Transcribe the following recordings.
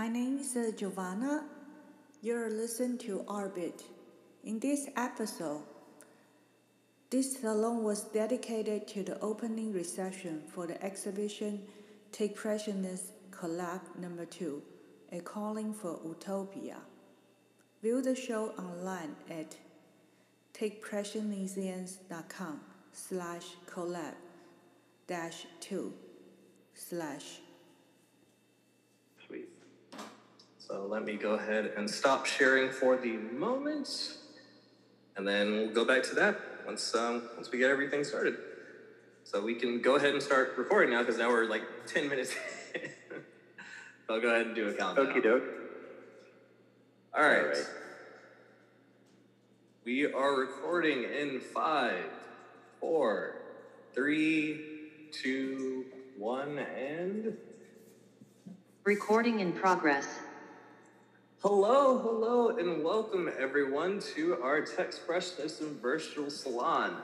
My name is uh, Giovanna. You're listening to Orbit. In this episode, this salon was dedicated to the opening reception for the exhibition Texpressionism Collab Number 2, A Calling for Utopia. View the show online at takepreciousmuseums.com slash collab dash 2 slash So let me go ahead and stop sharing for the moment, and then we'll go back to that once um, once we get everything started. So we can go ahead and start recording now because now we're like ten minutes. in. I'll go ahead and do a countdown. Okie doke. All right. All right. We are recording in five, four, three, two, one, and. Recording in progress. Hello, hello, and welcome everyone to our Texpressionism virtual salon.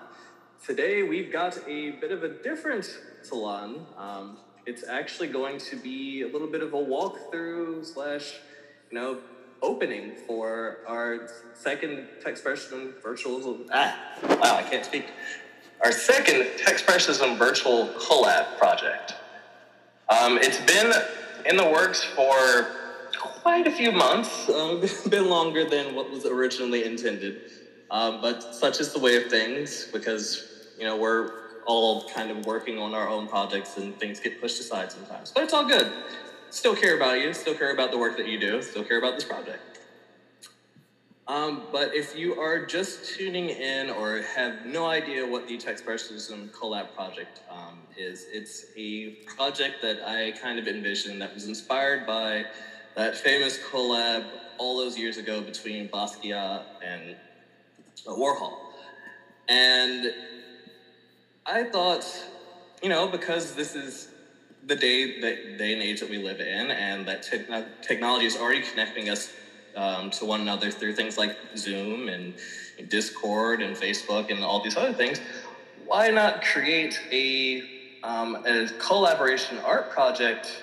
Today we've got a bit of a different salon. Um, it's actually going to be a little bit of a walkthrough slash, you know, opening for our second Texpressionism virtual. Ah, wow, I can't speak. Our second Texpressionism virtual collab project. Um, it's been in the works for quite a few months, um, been longer than what was originally intended. Um, but such is the way of things because, you know, we're all kind of working on our own projects and things get pushed aside sometimes. But it's all good. Still care about you, still care about the work that you do, still care about this project. Um, but if you are just tuning in or have no idea what the Texpressionism collab project um, is, it's a project that I kind of envisioned that was inspired by that famous collab all those years ago between Basquiat and uh, Warhol. And I thought, you know, because this is the day that day and age that we live in, and that techno- technology is already connecting us um, to one another through things like Zoom and Discord and Facebook and all these other things. Why not create a um, a collaboration art project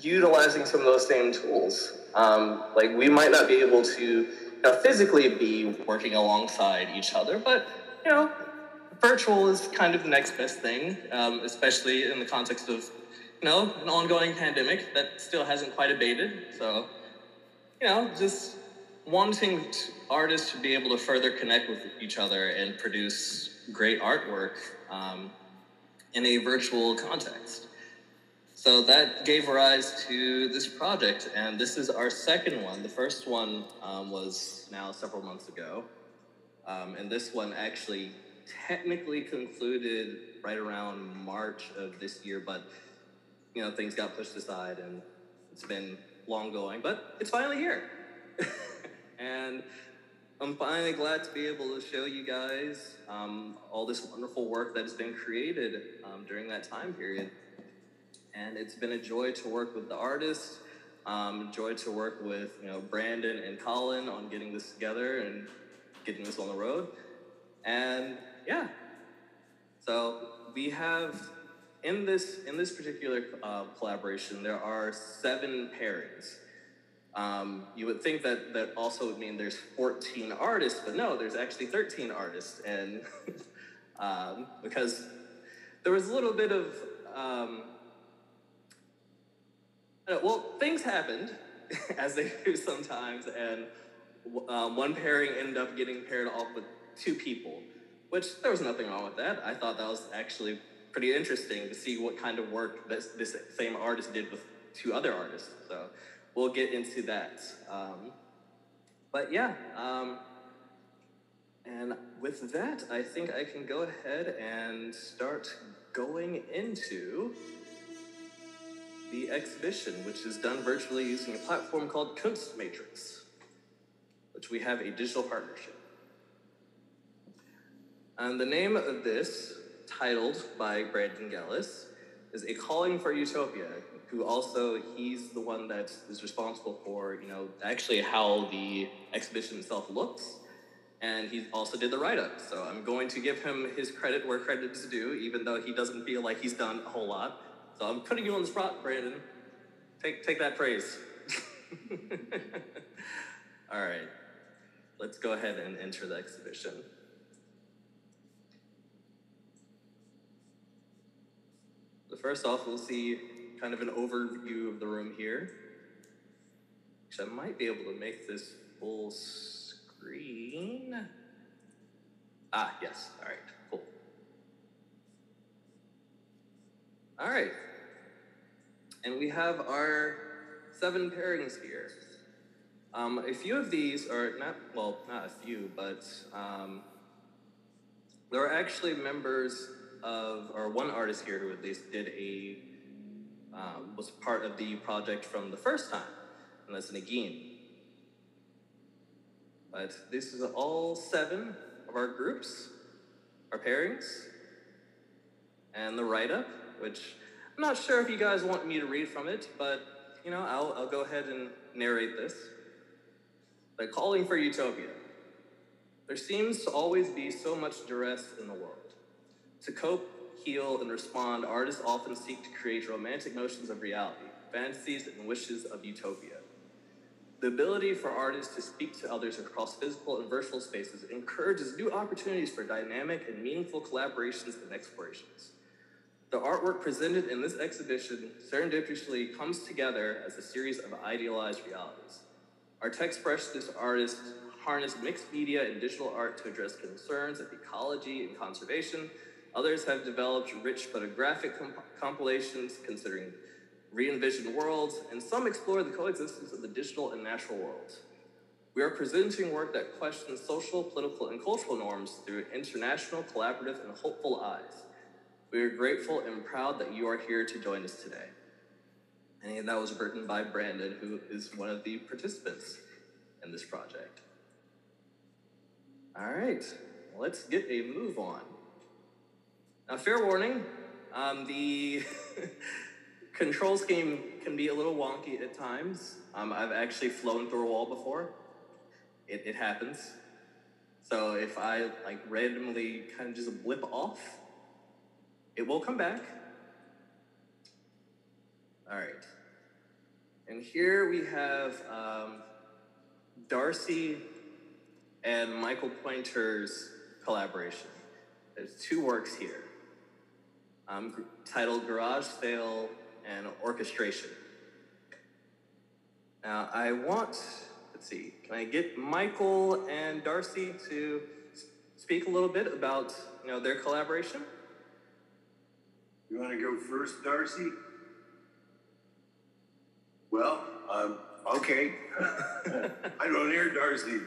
utilizing some of those same tools? Um, like we might not be able to you know, physically be working alongside each other, but you know, virtual is kind of the next best thing, um, especially in the context of you know an ongoing pandemic that still hasn't quite abated. So you know, just wanting artists to be able to further connect with each other and produce great artwork um, in a virtual context. So that gave rise to this project, and this is our second one. The first one um, was now several months ago, um, and this one actually technically concluded right around March of this year, but you know things got pushed aside, and it's been long going, but it's finally here, and I'm finally glad to be able to show you guys um, all this wonderful work that has been created um, during that time period and it's been a joy to work with the artists. Um, joy to work with you know Brandon and Colin on getting this together and getting this on the road, and yeah. So we have in this in this particular uh, collaboration there are seven pairings. Um, you would think that that also would mean there's 14 artists, but no, there's actually 13 artists, and um, because there was a little bit of um, uh, well, things happened, as they do sometimes, and um, one pairing ended up getting paired off with two people, which there was nothing wrong with that. I thought that was actually pretty interesting to see what kind of work this, this same artist did with two other artists. So we'll get into that. Um, but yeah, um, and with that, I think I can go ahead and start going into the exhibition, which is done virtually using a platform called Kunstmatrix, which we have a digital partnership. And the name of this, titled by Brandon Gellis, is A Calling for Utopia, who also, he's the one that is responsible for, you know, actually how the exhibition itself looks. And he also did the write-up. So I'm going to give him his credit where credit is due, even though he doesn't feel like he's done a whole lot. So I'm putting you on the spot, Brandon. Take take that praise. All right, let's go ahead and enter the exhibition. So first off, we'll see kind of an overview of the room here. Which I might be able to make this full screen. Ah, yes. All right, cool. All right. And we have our seven pairings here. Um, a few of these are not, well, not a few, but um, there are actually members of, or one artist here who at least did a, um, was part of the project from the first time, and that's Nagin. But this is all seven of our groups, our pairings, and the write up, which I'm not sure if you guys want me to read from it, but you know, I'll, I'll go ahead and narrate this. The calling for utopia. There seems to always be so much duress in the world. To cope, heal, and respond, artists often seek to create romantic notions of reality, fantasies, and wishes of utopia. The ability for artists to speak to others across physical and virtual spaces encourages new opportunities for dynamic and meaningful collaborations and explorations. The artwork presented in this exhibition serendipitously comes together as a series of idealized realities. Our Texpressionist artists harness mixed media and digital art to address concerns of ecology and conservation. Others have developed rich photographic comp- compilations considering re-envisioned worlds, and some explore the coexistence of the digital and natural worlds. We are presenting work that questions social, political, and cultural norms through international, collaborative, and hopeful eyes. We are grateful and proud that you are here to join us today. And that was written by Brandon, who is one of the participants in this project. All right, let's get a move on. Now, fair warning, um, the control scheme can be a little wonky at times. Um, I've actually flown through a wall before. It, it happens. So if I like randomly kind of just blip off, it will come back. All right. And here we have um, Darcy and Michael Pointer's collaboration. There's two works here um, titled Garage Sale and Orchestration. Now, I want, let's see, can I get Michael and Darcy to speak a little bit about you know, their collaboration? You want to go first, Darcy? Well, um, okay. I don't hear Darcy.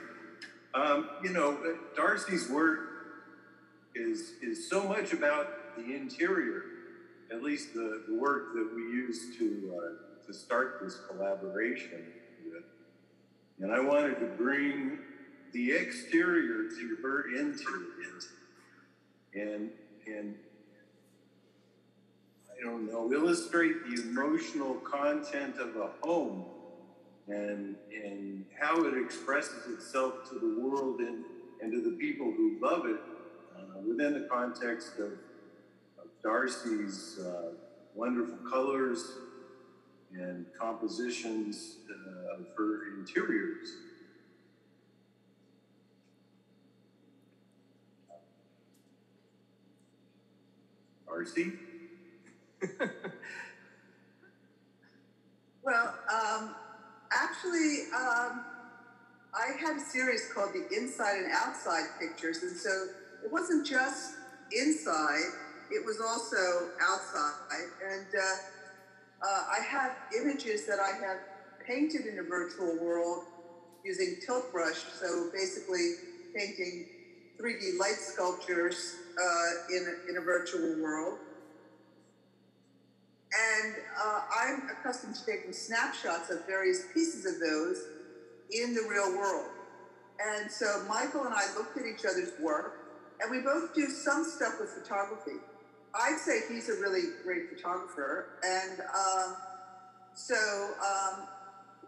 Um, you know, Darcy's work is is so much about the interior. At least the, the work that we used to uh, to start this collaboration with. And I wanted to bring the exterior to her into it, and and Don't know, illustrate the emotional content of a home and and how it expresses itself to the world and, and to the people who love it uh, within the context of, of Darcy's uh, wonderful colors and compositions uh, of her interiors. Darcy? well, um, actually, um, I had a series called the Inside and Outside Pictures, and so it wasn't just inside; it was also outside. And uh, uh, I have images that I have painted in a virtual world using tilt brush. So basically, painting 3D light sculptures uh, in in a virtual world. And uh, I'm accustomed to taking snapshots of various pieces of those in the real world. And so Michael and I looked at each other's work, and we both do some stuff with photography. I'd say he's a really great photographer. And um, so um,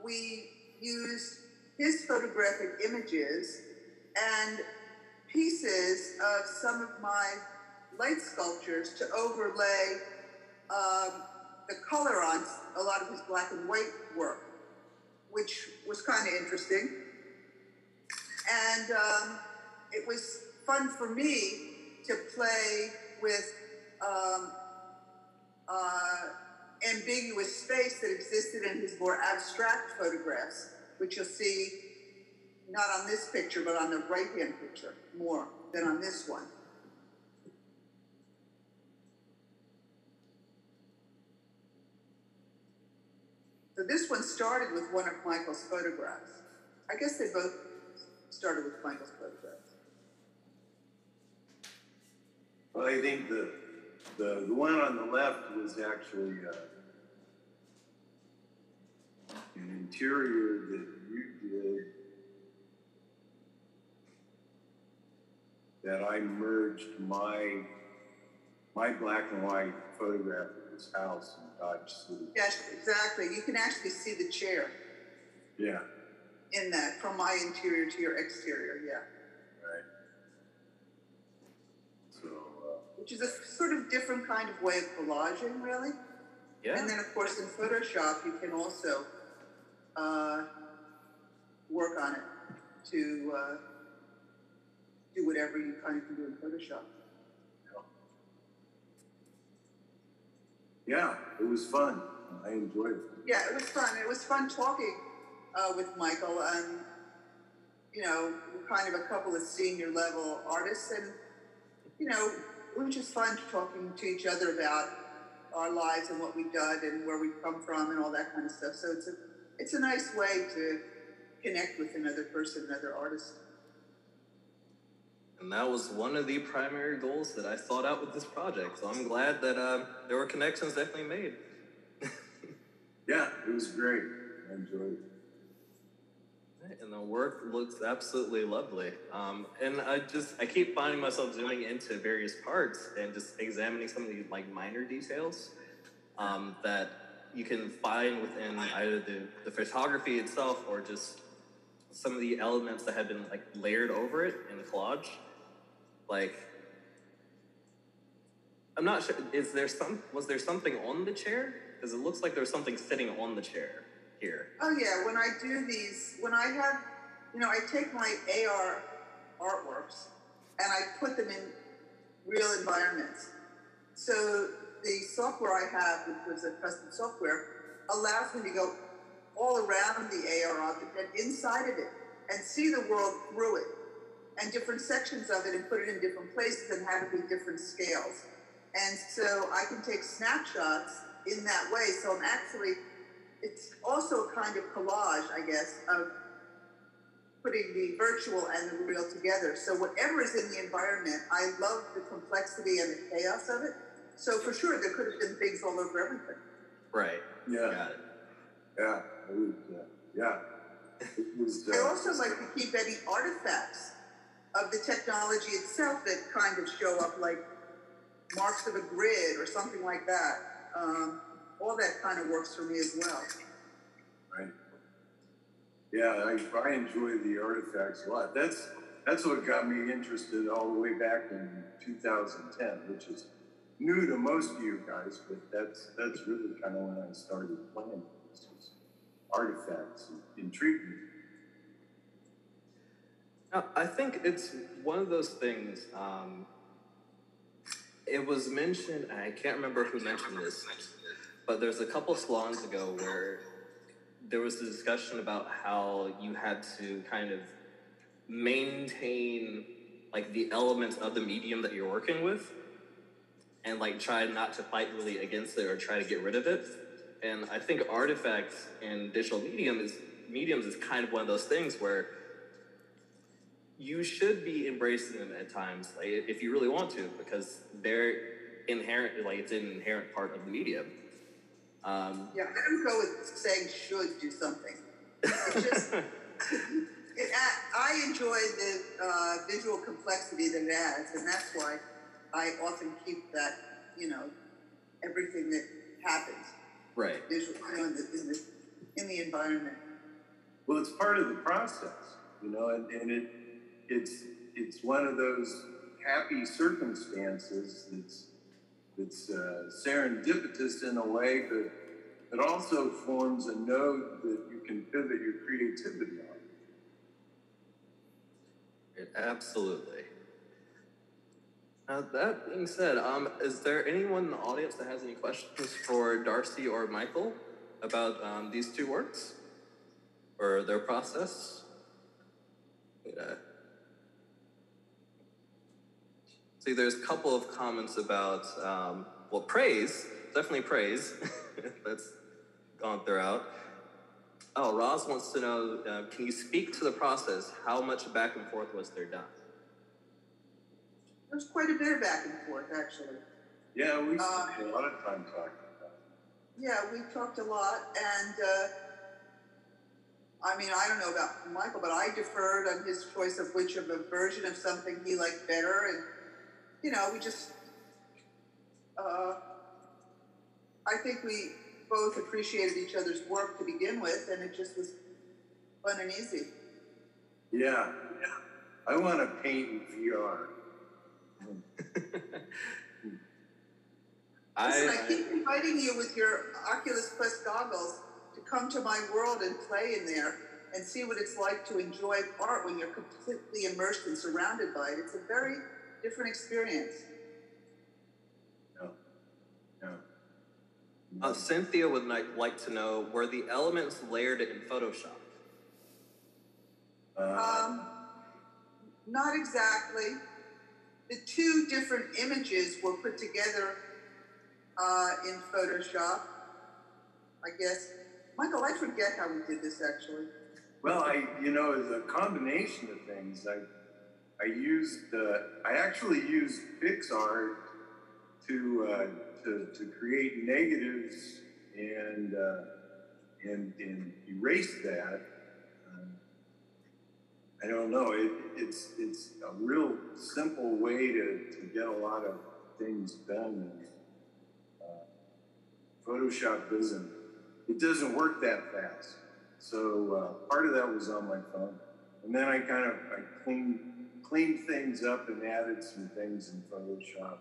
we used his photographic images and pieces of some of my light sculptures to overlay um, the color on a lot of his black and white work. which was kind of interesting. And um, it was fun for me to play with um, uh, ambiguous space that existed in his more abstract photographs, which you'll see not on this picture, but on the right hand picture more than on this one. So this one started with one of Michael's photographs. I guess they both started with Michael's photographs. Well, I think the the, the one on the left was actually uh, an interior that you did that I merged my my black and white photograph his house in Dodge City. Yes, exactly. You can actually see the chair Yeah, in that from my interior to your exterior, yeah. right. So uh, Which is a sort of different kind of way of collaging, really. Yeah. And then, of course, in Photoshop, you can also uh, work on it to uh, do whatever you kind of can do in Photoshop. Yeah, it was fun. I enjoyed it. Yeah, it was fun. It was fun talking uh, with Michael, and you know, we're kind of a couple of senior level artists, and you know, it was just fun talking to each other about our lives and what we've done and where we've come from and all that kind of stuff. So it's a it's a nice way to connect with another person, another artist. And that was one of the primary goals that I thought out with this project. So I'm glad that uh, there were connections definitely made. Yeah, it was great. I enjoyed it. And the work looks absolutely lovely. Um, and I just I keep finding myself zooming into various parts and just examining some of the like minor details um, that you can find within either the, the photography itself or just some of the elements that have been like layered over it in the collage. Like I'm not sure. Is there some? Was there something on the chair? Because it looks like there's something sitting on the chair here. Oh yeah, when I do these, when I have, you know, I take my AR artworks and I put them in real environments. So the software I have, which was a custom software, allows me to go all around the AR object and inside of it and see the world through it and different sections of it and put it in different places and have it be different scales. And so I can take snapshots in that way. So I'm actually, it's also a kind of collage, I guess, of putting the virtual and the real together. So whatever is in the environment, I love the complexity and the chaos of it. So for sure, there could have been things all over everything. Right. Yeah, Got it. yeah, it was, uh, yeah. It was. I Uh, also like to keep any artifacts of the technology itself that kind of show up, like marks of a grid or something like that. Um, all that kind of works for me as well. Right. Yeah, I, I enjoy the artifacts a lot. That's that's what got me interested all the way back in 2010, which is new to most of you guys, but that's that's really kind of when I started playing. Artifacts It intrigued me. I think it's one of those things. Um, it was mentioned, I can't remember who mentioned this, but there's a couple salons ago where there was a discussion about how you had to kind of maintain like the elements of the medium that you're working with and like try not to fight really against it or try to get rid of it. And I think artifacts and digital medium is mediums is kind of one of those things where you should be embracing them at times, like if you really want to, because they're inherent, like it's an inherent part of the medium. Um, Yeah, I don't go with saying should do something. It's just, it, I- I enjoy the uh, visual complexity that it adds, and that's why I often keep that, you know, everything that happens right. visual, you know, in the, in the, in the environment. Well, it's part of the process, you know, and, and it it's it's one of those happy circumstances that's that's uh, serendipitous in a way, but it also forms a node that you can pivot your creativity on. Absolutely. Now, that being said, um, is there anyone in the audience that has any questions for Darcy or Michael about um, these two works or their process? Yeah. See, there's a couple of comments about, um, well, praise, definitely praise. That's gone throughout. Oh, Roz wants to know uh, can you speak to the process? How much back and forth was there done? There's quite a bit of back and forth, actually. Yeah, we Uh, spent a lot of time talking about it. Yeah, we talked a lot, and uh, I mean, I don't know about Michael, but I deferred on his choice of which of a version of something he liked better, and you know, we just. Uh, I think we both appreciated each other's work to begin with, and it just was fun and easy. Yeah, yeah. I want to paint in VR. Listen, I I, keep inviting you with your Oculus Quest goggles to come to my world and play in there and see what it's like to enjoy art when you're completely immersed and surrounded by it. It's a very different experience. No, no. uh, Cynthia would like, like to know were the elements layered in Photoshop? Uh, Um, not exactly. The two different images were put together uh, in Photoshop, I guess. Michael, I forget how we did this actually. well, I, you know, as a combination of things, I, I used, uh, I actually used Pixar to, uh, to, to create negatives and, uh, and, and erase that. Um, I don't know. It, it's, it's a real simple way to, to get a lot of things done. Uh, Photoshop doesn't, it doesn't work that fast. So uh, part of that was on my phone, and then I kind of I cleaned cleaned things up and added some things in Photoshop,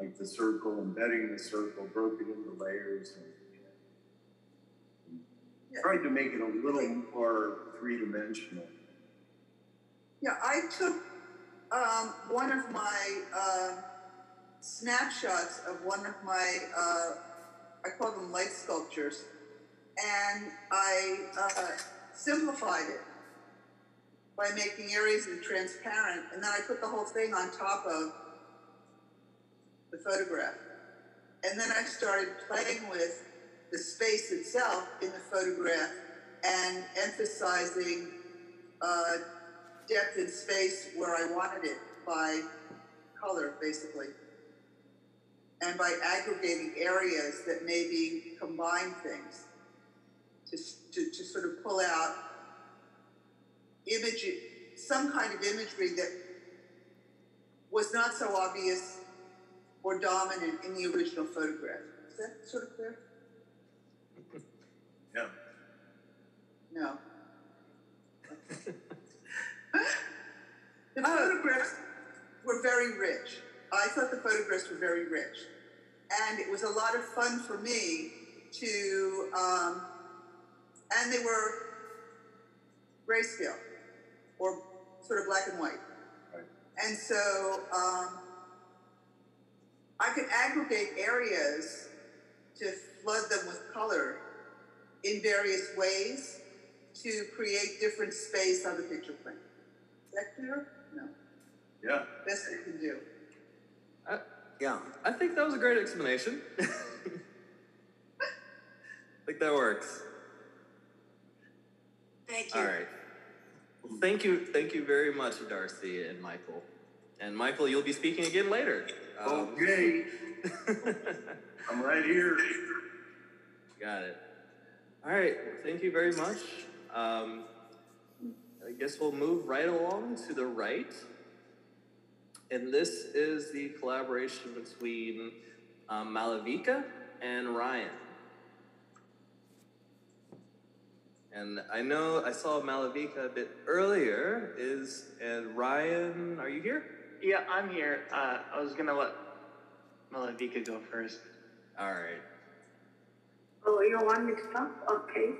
like the circle, embedding the circle, broke it into layers, and, and Yeah. tried to make it a little more three dimensional. Yeah, I took um, one of my uh, snapshots of one of my, uh, I call them light sculptures, and I uh, simplified it by making areas transparent, and then I put the whole thing on top of the photograph. And then I started playing with the space itself in the photograph and emphasizing uh, depth and space where I wanted it by color, basically. And by aggregating areas that maybe combine things to, to, to sort of pull out image, some kind of imagery that was not so obvious or dominant in the original photograph. Is that sort of clear? Yeah. No. the photographs were very rich. I thought the photographs were very rich. And it was a lot of fun for me to, um, and they were grayscale or sort of black and white. Right. And so um, I could aggregate areas to flood them with color in various ways to create different space on the picture plane. Is that clear? No. Yeah. Best I can do. Uh, yeah, I think that was a great explanation. I think that works. Thank you. All right. Well, thank you, thank you very much, Darcy and Michael. And Michael, you'll be speaking again later. Um, Okay. I'm right here. Got it. All right. Thank you very much. Um, I guess we'll move right along to the right. And this is the collaboration between um, Malavika and Ryan. And I know I saw Malavika a bit earlier. Is and Ryan, are you here? Yeah, I'm here. Uh, I was gonna let Malavika go first. All right. Oh you want me to talk? Okay.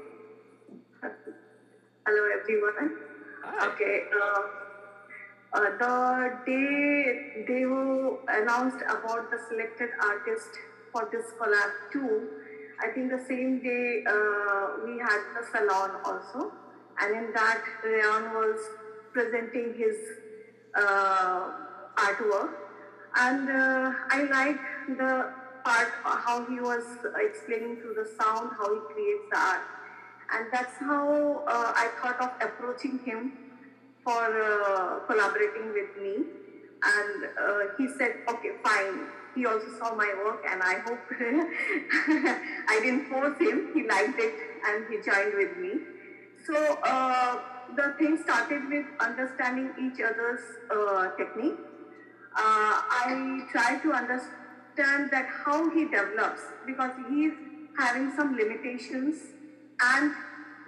Hello, everyone. Hi. Okay. Uh, uh, the day they announced about the selected artist for this collab too, I think the same day uh, we had the salon also, and in that Rayan was presenting his uh, artwork, and uh, I like the part how he was explaining through the sound how he creates the art, and that's how uh, I thought of approaching him for uh, collaborating with me. And uh, he said, okay, fine. He also saw my work, and I hope I didn't force him. He liked it, and he joined with me. So uh, the thing started with understanding each other's uh, technique. Uh, I try to understand that how he develops because he's having some limitations and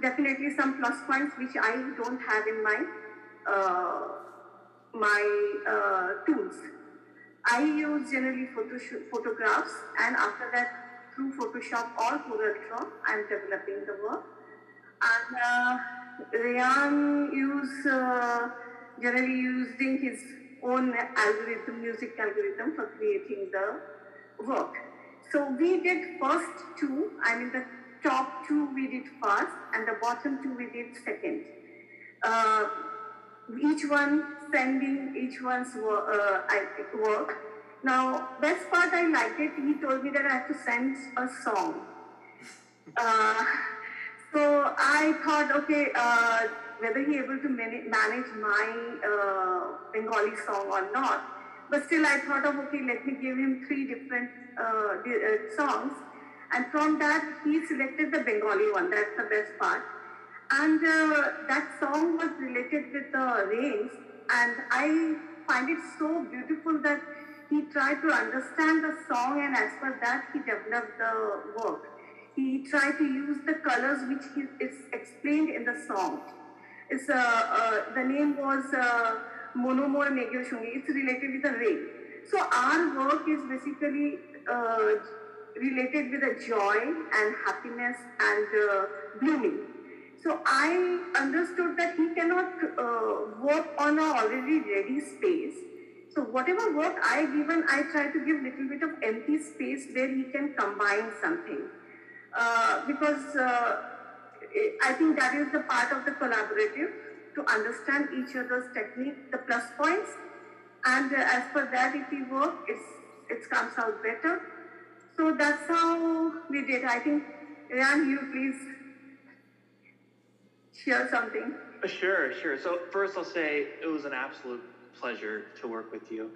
definitely some plus points which I don't have in my uh, my uh, tools. I use generally photo photographs, and after that, through Photoshop or Corel I'm developing the work. And uh, Rayan use uh, generally using his own algorithm, music algorithm for creating the work. So we did first two. I mean the top two we did first, and the bottom two we did second. Uh, each one sending each one's work, uh, work. Now, best part I liked it. He told me that I have to send a song. Uh, so I thought, okay, uh, whether he able to manage my uh, Bengali song or not. But still, I thought of okay, let me give him three different uh, uh, songs, and from that he selected the Bengali one. That's the best part and that song was related with the rains, and I find it so beautiful that he tried to understand the song, and as per that, he developed the work. He tried to use the colors which he, is explained in the song. It's, uh, uh, the name was uh, Monomor Shungi. It's related with the rain. So our work is basically uh, related with the joy and happiness and uh, blooming. So I understood that he cannot uh, work on a already ready space. So whatever work I given, I try to give little bit of empty space where he can combine something. Uh, because uh, I think that is the part of the collaborative to understand each other's technique, the plus points, and uh, as per that, if we work, it's, it comes out better. So that's how we did. I think, Ryan, you please share something? Uh, sure, sure. So first, I'll say it was an absolute pleasure to work with you,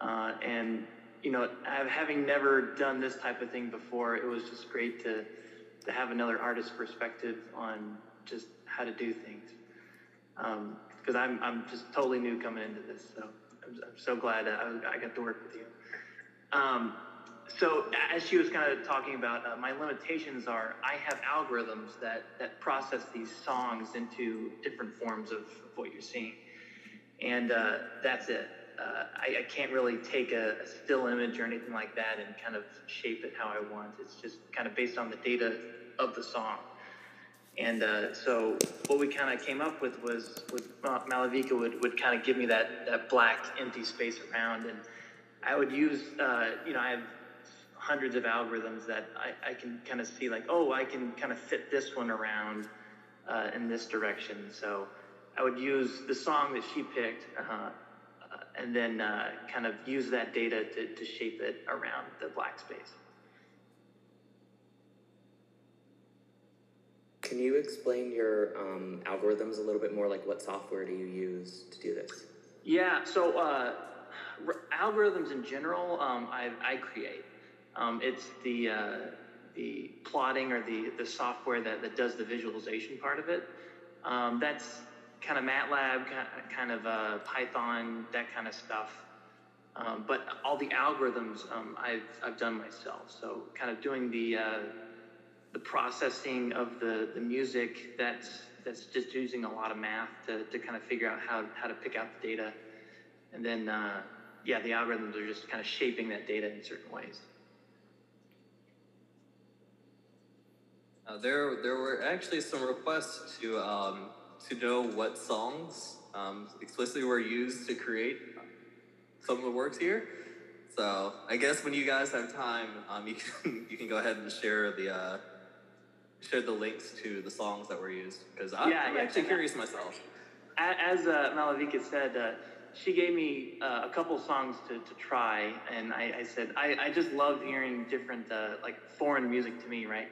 uh, and you know, having never done this type of thing before, it was just great to to have another artist's perspective on just how to do things. Because um, I'm I'm just totally new coming into this, so I'm, I'm so glad I, I, got to work with you. Um, so as she was kind of talking about, uh, my limitations are I have algorithms that that process these songs into different forms of, of what you're seeing, and uh, that's it. Uh, I, I, can't really take a, a, still image or anything like that and kind of shape it how I want. It's just kind of based on the data of the song. And uh, so what we kind of came up with was, was Malavika would, would kind of give me that, that black empty space around and I would use, uh, you know, I have hundreds of algorithms that I, I can kind of see like, oh, I can kind of fit this one around uh, in this direction. So I would use the song that she picked uh, uh, and then uh, kind of use that data to, to shape it around the black space. Can you explain your um, algorithms a little bit more? Like, what software do you use to do this? Yeah, so uh, r- algorithms in general, um, I, I create. Um, it's the uh, the plotting or the the software that, that does the visualization part of it. Um, that's kind of MATLAB, kind of uh, Python, that kind of stuff. Um, but all the algorithms um, I've I've done myself. So kind of doing the uh, the processing of the the music that's that's just using a lot of math to, to kind of figure out how, how to pick out the data. And then, uh, yeah, the algorithms are just kind of shaping that data in certain ways. Uh, there, there were actually some requests to um, to know what songs um, explicitly were used to create some of the works here. So I guess when you guys have time, um, you can you can go ahead and share the uh, share the links to the songs that were used because I'm, Yeah, I'm yeah, actually curious myself. As uh, Malavika said, uh, she gave me uh, a couple songs to, to try, and I, I said I, I just love hearing different uh, like foreign music to me, right?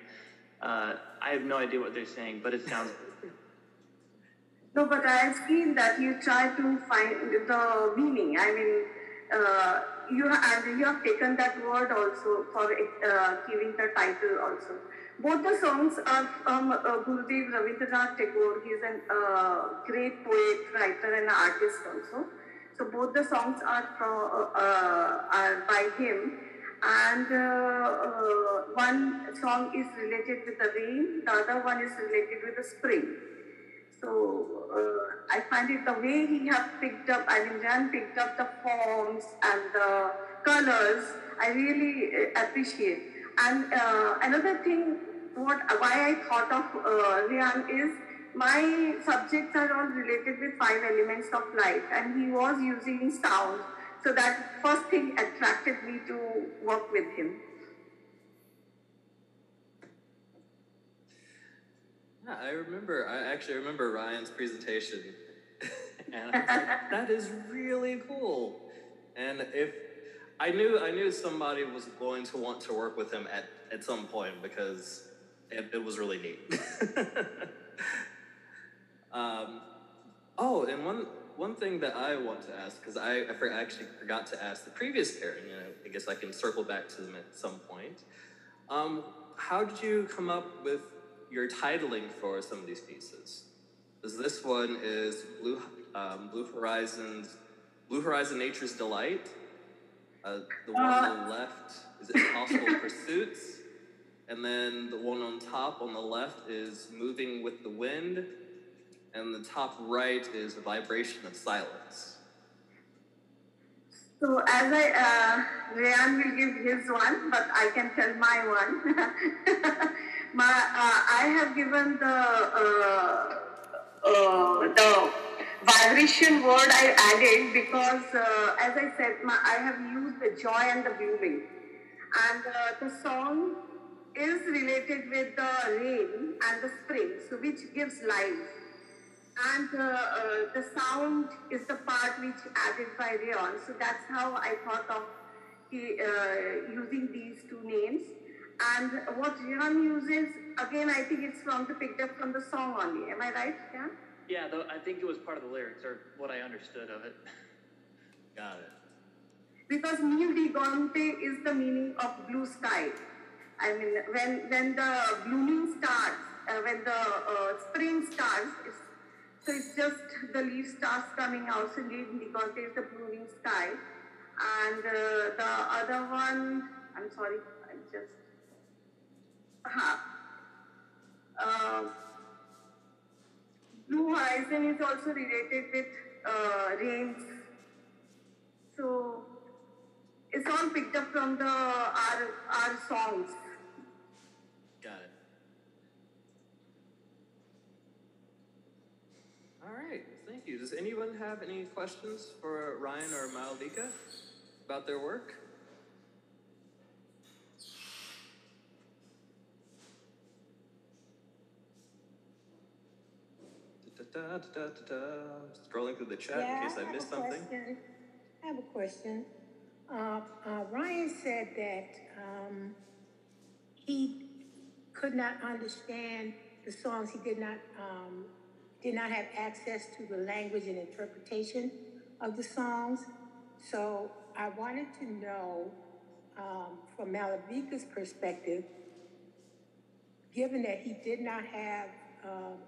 Uh, I have no idea what they're saying, but it sounds No, but I've seen that you try to find the meaning. I mean, uh, you have, and you have taken that word also for uh, giving the title also. Both the songs are from uh, Gurudev Rabindranath Tagore. He's a uh, great poet, writer, and artist also. So both the songs are from uh, are by him. And uh, one song is related with the rain, the other one is related with the spring. So uh, I find it the way he have picked up, I mean, Jan picked up the forms and the colors, I really uh, appreciate. And uh, another thing, what why I thought of uh, Ryan is my subjects are all related with five elements of life, and he was using sound. So that first thing attracted me to work with him. Yeah, I remember. I actually remember Ryan's presentation, and like, that is really cool. And if I knew, I knew somebody was going to want to work with him at at some point because it, it was really neat. um, oh, and one one thing that I want to ask because I, I actually forgot to ask the previous pairing. and I guess I can circle back to them at some point. Um, how did you come up with your titling for some of these pieces? Because this one is Blue um, Blue Horizons, Blue Horizon Nature's Delight. Uh, the one on the left is Impossible Pursuits, and then the one on top on the left is Moving with the Wind, and the top right is the Vibration of Silence. So as I, uh, Rayan will give his one, but I can tell my one. my, uh, I have given the uh, uh, the vibration word I added because, uh, as I said, my, I have used the joy and the blooming, and uh, the song is related with the rain and the spring, so which gives life and uh, uh, the sound is the part which added by Rayan. So that's how I thought of uh, using these two names. And what Rayan uses, again, I think it's from the picked up from the song only. Am I right? Yeah. yeah. Though I think it was part of the lyrics or what I understood of it. Got it. Because Nil Digonte is the meaning of blue sky. I mean, when when the blooming starts, uh, when the uh, spring starts, it's, so it's just the leaf starts coming out. So because there's the blooming sky, and uh, the other one, I'm sorry, I just. Uh, uh, Blue Horizon is also related with uh, rains. So it's all picked up from the our our songs. Got it. All right, thank you. Does anyone have any questions for Ryan or Malavika about their work? Da-da-da-da-da-da. Scrolling through the chat Yeah, in case I have missed something. question. I have a question. Uh, uh, Ryan said that um, he could not understand the songs. He did not um, did not have access to the language and interpretation of the songs. So I wanted to know, um, from Malavika's perspective, given that he did not have um,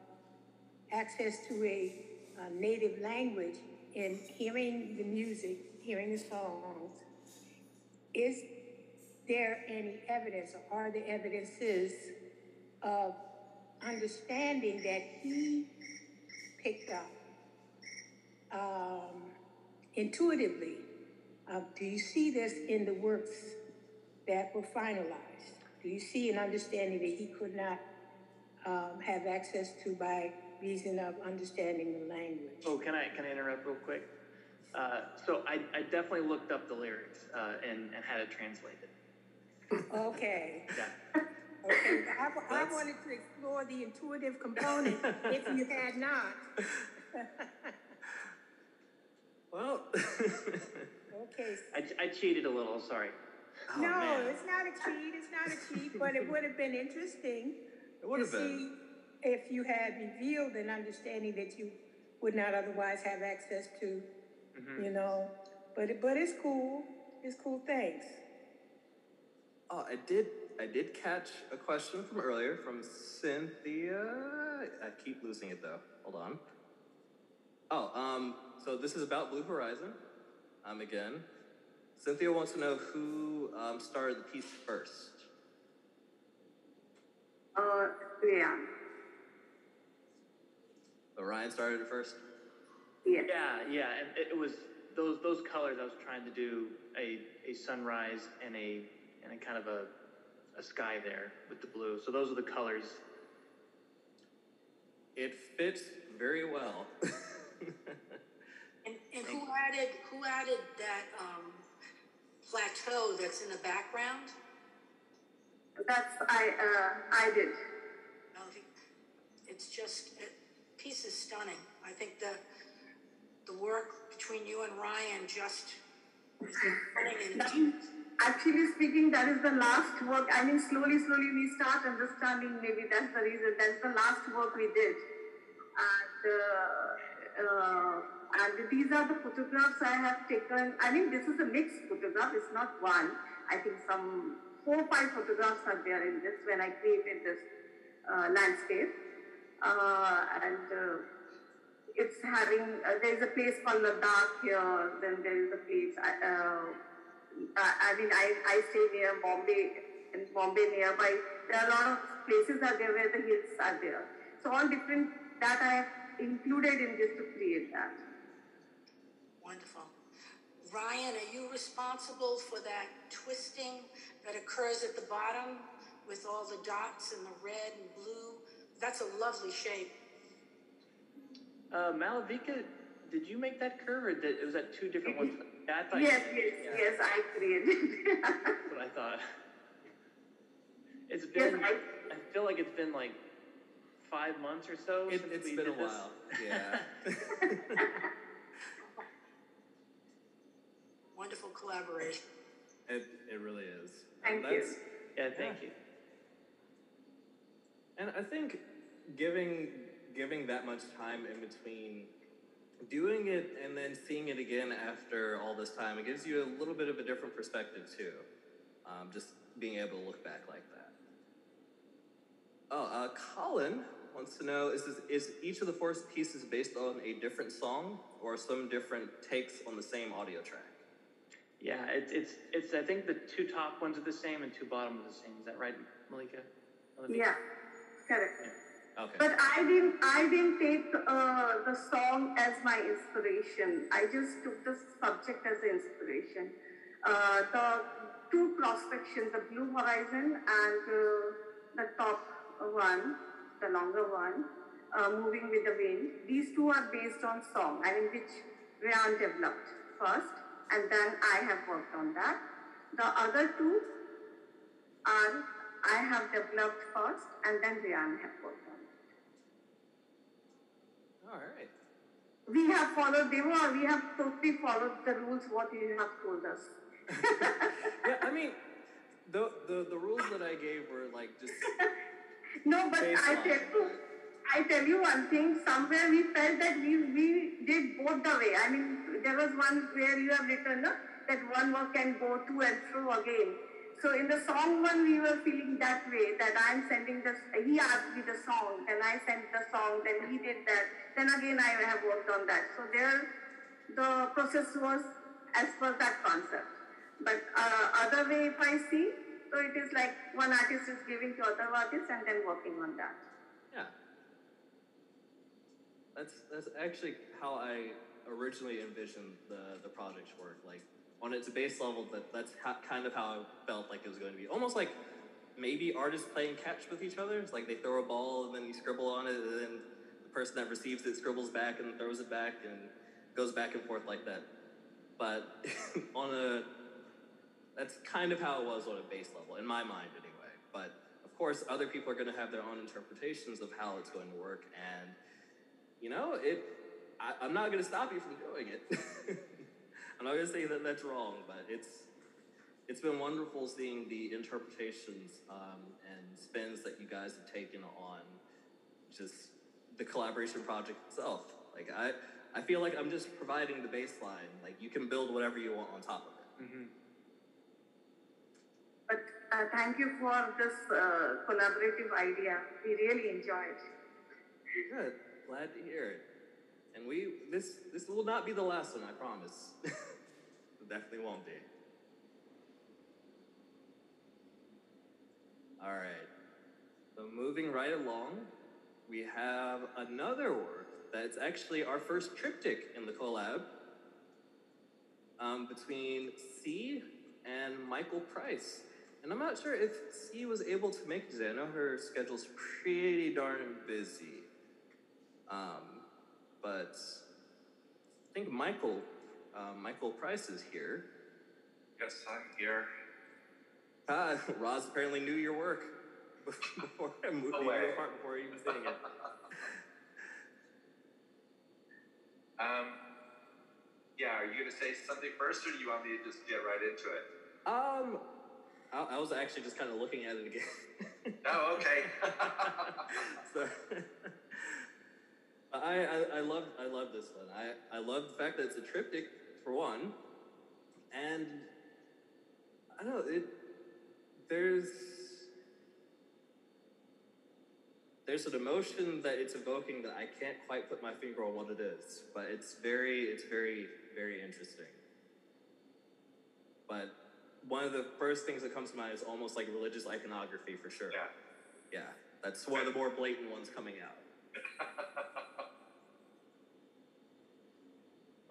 access to a, uh native language in hearing the music, hearing the songs, is there any evidence or are there evidences of understanding that he picked up um, intuitively? Uh, do you see this in the works that were finalized? Do you see an understanding that he could not um, have access to by reason of understanding the language. Oh, can I can I interrupt real quick? Uh, so I, I definitely looked up the lyrics uh, and, and had it translated. Okay. Yeah. Okay, I, I wanted to explore the intuitive component if you had not. Well, Okay. I, I cheated a little. Sorry. Oh, No, man. it's not a cheat, it's not a cheat, but it would have been interesting it would to have been. see if you had revealed an understanding that you would not otherwise have access to, Mhm. you know. But, it- but it's cool, it's cool, thanks. Oh, I did. I did catch a question from earlier from Cynthia. I keep losing it though. Hold on. Oh, um, so this is about Blue Horizon. Um, again, Cynthia wants to know who um, started the piece first. Uh, yeah. So Ryan started it first. Yes. Yeah, yeah, and it, it was those those colors. I was trying to do a, a sunrise and a and a kind of a a sky there with the blue. So those are the colors. It fits very well. And, and who added, who added that, um, plateau that's in the background? That's I uh, I did. No, he- It's just, it, piece is stunning. I think the, the work between you and Ryan just is stunning and Actually speaking, that is the last work. I mean, slowly, slowly we start understanding. Maybe that's the reason. That's the last work we did, and uh, uh, and these are the photographs I have taken. I mean, this is a mixed photograph. It's not one. I think some four five photographs are there in this when I created this uh, landscape, uh, and. Uh, it's having uh, there is a place called Ladakh here. Then there is a place. Uh, I mean, I, I stay near Bombay, in Bombay nearby. There are a lot of places are there where the hills are there. So all different that I have included in this to create that. wonderful. Ryan, are you responsible for that twisting that occurs at the bottom with all the dots and the red and blue? That's a lovely shape. Uh, Malavika, did you make that curve, or did, was that two different ones? Yeah, I thought Yes, you yes. Yeah, yes, I created. That's what I thought. It's yes, been. I, I feel like it's been like five months or so It, since it's we been a did this. while. Yeah. Wonderful collaboration. it, it really is. Thank And you. Yeah, thank you. And I think giving giving that much time in between doing it and then seeing it again after all this time, it gives you a little bit of a different perspective too. Um, just being able to look back like that. Oh, uh, Colin wants to know: Is this, is each of the four pieces based on a different song or some different takes on the same audio track? Yeah, it's it's it's. I think the two top ones are the same and two bottom are the same. Is that right, Malika? Malika? yeah, correct. Okay. But I didn't. I didn't take uh, the song as my inspiration. I just took the subject as an inspiration. Uh, the two cross the blue horizon and uh, the top one, the longer one, uh, moving with the wind. These two are based on song, I mean, which Ryan developed first, and then I have worked on that. The other two are I have developed first, and then Ryan have worked. All right. We have followed, were, we have totally followed the rules what you have told us. Yeah, I mean, the, the the rules that I gave were like just No, but I tell you, I tell you one thing. Somewhere we felt that we we did both the way. I mean, there was one where you have written no, that one work can go to and fro again. So in the song one, we were feeling that way. That I'm sending this. He asked me the song, and I sent the song, then he did that. Then again, I have worked on that. So there, the process was as per that concept. But uh, other way, if I see, so it is like one artist is giving to other artists and then working on that. Yeah. That's that's actually how I originally envisioned the the project's work. Like on its base level, that that's how, kind of how I felt like it was going to be. Almost like maybe artists playing catch with each other. It's like they throw a ball and then you scribble on it, and then the person that receives it scribbles back and throws it back and goes back and forth like that. But on a that's kind of how it was on a base level, in my mind anyway. But of course, other people are going to have their own interpretations of how it's going to work, and you know, it. I, I'm not going to stop you from doing it. I'm not going to say that that's wrong, but it's it's been wonderful seeing the interpretations um, and spins that you guys have taken on just the collaboration project itself. Like I, I feel like I'm just providing the baseline. Like you can build whatever you want on top of it. Mm-hmm. But uh, thank you for this uh, collaborative idea. We really enjoyed. Good. Glad to hear it. And we this this will not be the last one, I promise. it definitely won't be. All right. So moving right along, we have another work that's actually our first triptych in the collab um, between C and Michael Price. And I'm not sure if C was able to make it today. I know her schedule's pretty darn busy. Um, but I think Michael, uh, Michael Price is here. Yes, I'm here. Ah, Roz apparently knew your work before I moved No you way. apart before even seeing it. Um, yeah, are you going to say something first, or do you want me to just get right into it? Um, I, I was actually just kind of looking at it again. Oh, okay. so, I, I I love I love this one. I I love the fact that it's a triptych for one, and I don't know it. There's there's an emotion that it's evoking that I can't quite put my finger on what it is, but it's very it's very very interesting. But one of the first things that comes to mind is almost like religious iconography for sure. Yeah. Yeah, that's one of the more blatant ones coming out.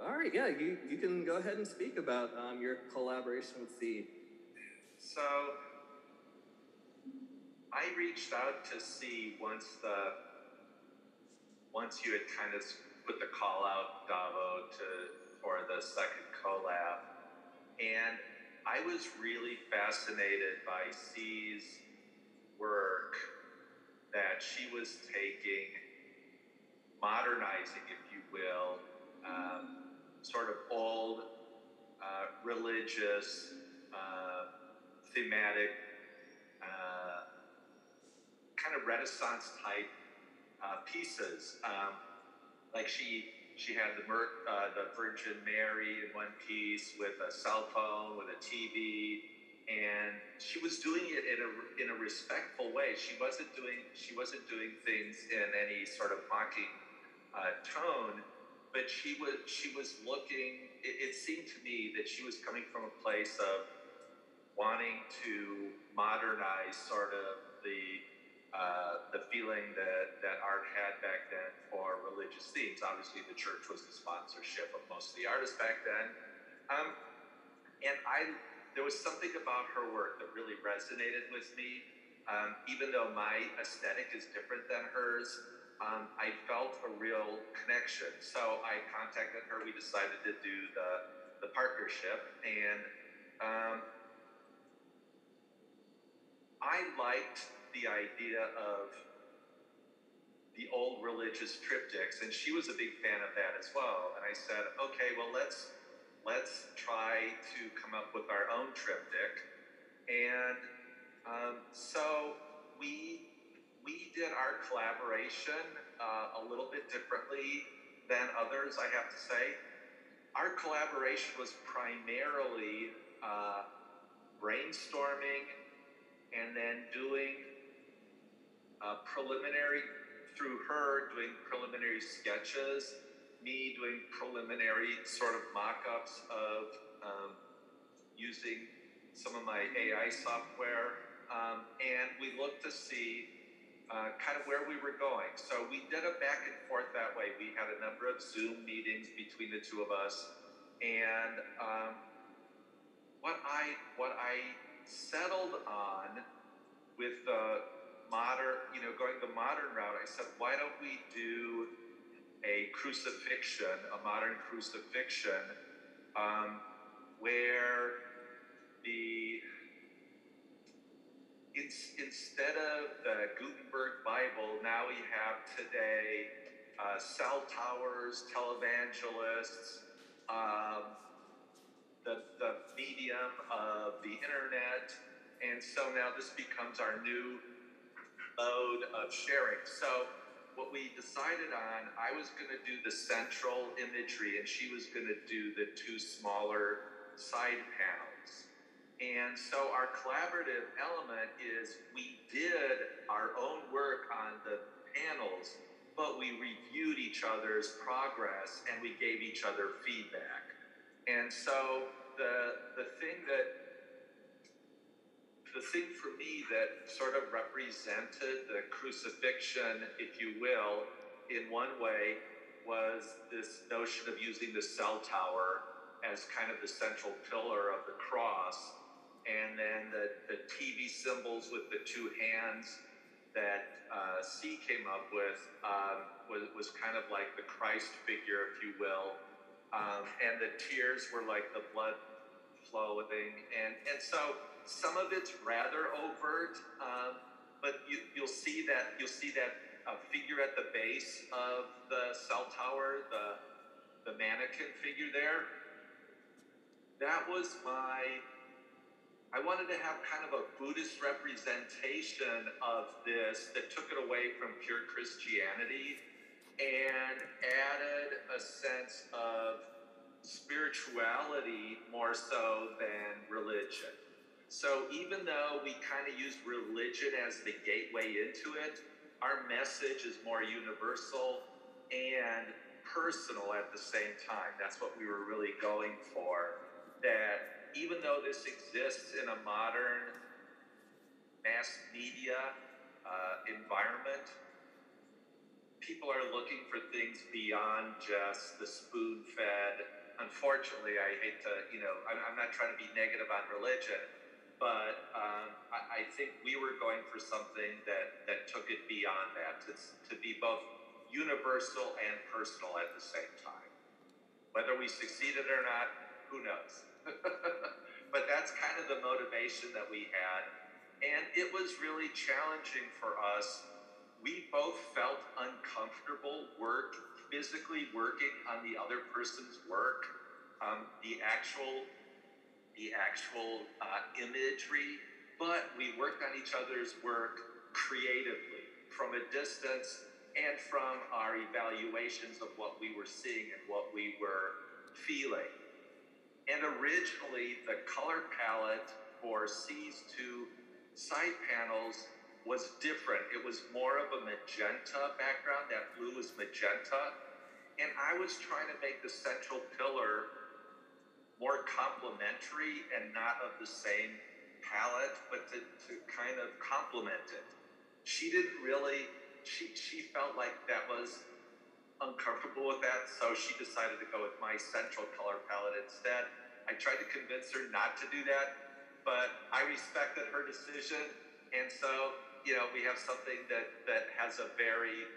All right, yeah, you, you can go ahead and speak about um, your collaboration with C. So, I reached out to see once the once you had kind of put the call out, Davo, to for the second collab, and I was really fascinated by C's work that she was taking, modernizing, if you will, um, sort of old uh, religious, uh, thematic, uh, kind of Renaissance type uh, pieces. Um, like she she had the uh, the Virgin Mary in one piece with a cell phone, with a TV, and she was doing it in a in a respectful way. She wasn't doing she wasn't doing things in any sort of mocking uh, tone, but she was she was looking. It, it seemed to me that she was coming from a place of wanting to modernize sort of the uh, the feeling that, that art had back then for religious themes. Obviously, the church was the sponsorship of most of the artists back then. Um, and I, there was something about her work that really resonated with me. Um, even though my aesthetic is different than hers, um, I felt a real connection. So I contacted her. We decided to do the, the partnership. And um, I liked the idea of the old religious triptychs, and she was a big fan of that as well. And I said, okay, well let's let's try to come up with our own triptych. And um, so we we did our collaboration uh, a little bit differently than others, I have to say. Our collaboration was primarily uh, brainstorming and then doing uh, preliminary through her doing preliminary sketches, me doing preliminary sort of mock-ups of um, using some of my AI software, um, and we looked to see uh, kind of where we were going. So we did a back and forth that way. We had a number of Zoom meetings between the two of us, and um, what I what I settled on with the modern, you know, going the modern route, I said, why don't we do a crucifixion, a modern crucifixion, um, where the in, instead of the Gutenberg Bible, now we have today uh, cell towers, televangelists, um, the, the medium of the internet. And so now this becomes our new mode of sharing. So what we decided on, I was going to do the central imagery and she was going to do the two smaller side panels. And so our collaborative element is we did our own work on the panels, but we reviewed each other's progress and we gave each other feedback. And so the the thing that the thing for me that sort of represented the crucifixion, if you will, in one way, was this notion of using the cell tower as kind of the central pillar of the cross, and then the, the TV symbols with the two hands that uh, C came up with um, was, was kind of like the Christ figure, if you will. Um, and the tears were like the blood flowing. And, and so some of it's rather overt, um, but you, you'll see that you'll see that uh, figure at the base of the cell tower, the the mannequin figure there. That was my. I wanted to have kind of a Buddhist representation of this that took it away from pure Christianity and added a sense of spirituality more so than religion. So even though we kind of use religion as the gateway into it, our message is more universal and personal at the same time. That's what we were really going for. That even though this exists in a modern mass media uh, environment, people are looking for things beyond just the spoon fed. Unfortunately, I hate to, you know, I'm, I'm not trying to be negative on religion, but um, I, I, think we were going for something that, that took it beyond that to, to be both universal and personal at the same time. Whether we succeeded or not, who knows? but that's kind of the motivation that we had. And it was really challenging for us. We both felt uncomfortable work, physically working on the other person's work. Um, the actual the actual uh, imagery, but we worked on each other's work creatively from a distance and from our evaluations of what we were seeing and what we were feeling. And originally, the color palette for C's two side panels was different. It was more of a magenta background. That blue was magenta. And I was trying to make the central pillar more complementary and not of the same palette, but to, to kind of complement it. She didn't really, she, she felt like that was uncomfortable with that, so she decided to go with my central color palette instead. I tried to convince her not to do that, but I respected her decision, and so you know we have something that that has a very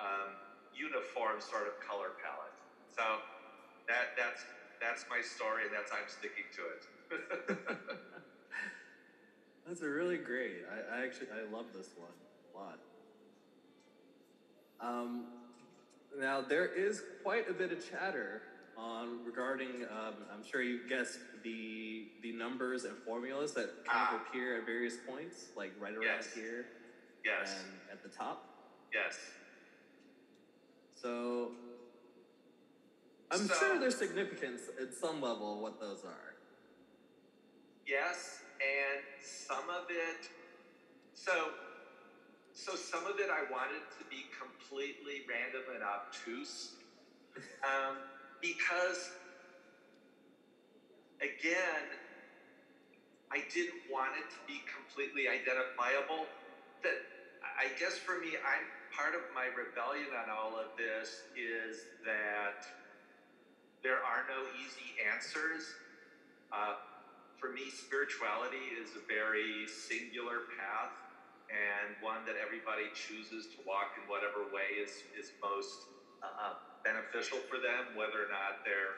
um, uniform sort of color palette. So that that's that's my story, and that's I'm sticking to it. that's a really great. I, I, actually I love this one a lot. Um, now there is quite a bit of chatter on regarding. Um, I'm sure you guessed the the numbers and formulas that kind of ah. appear at various points, like right around yes. here. Yes. And at the top. Yes. So I'm so, sure there's significance at some level what those are. Yes, and some of it. So, so some of it I wanted to be completely random and obtuse, um, because again, I didn't want it to be completely identifiable. That I guess for me, I'm part of my rebellion on all of this is that there are no easy answers. Uh, for me, spirituality is a very singular path. And one that everybody chooses to walk in whatever way is, is most uh, beneficial for them, whether or not they're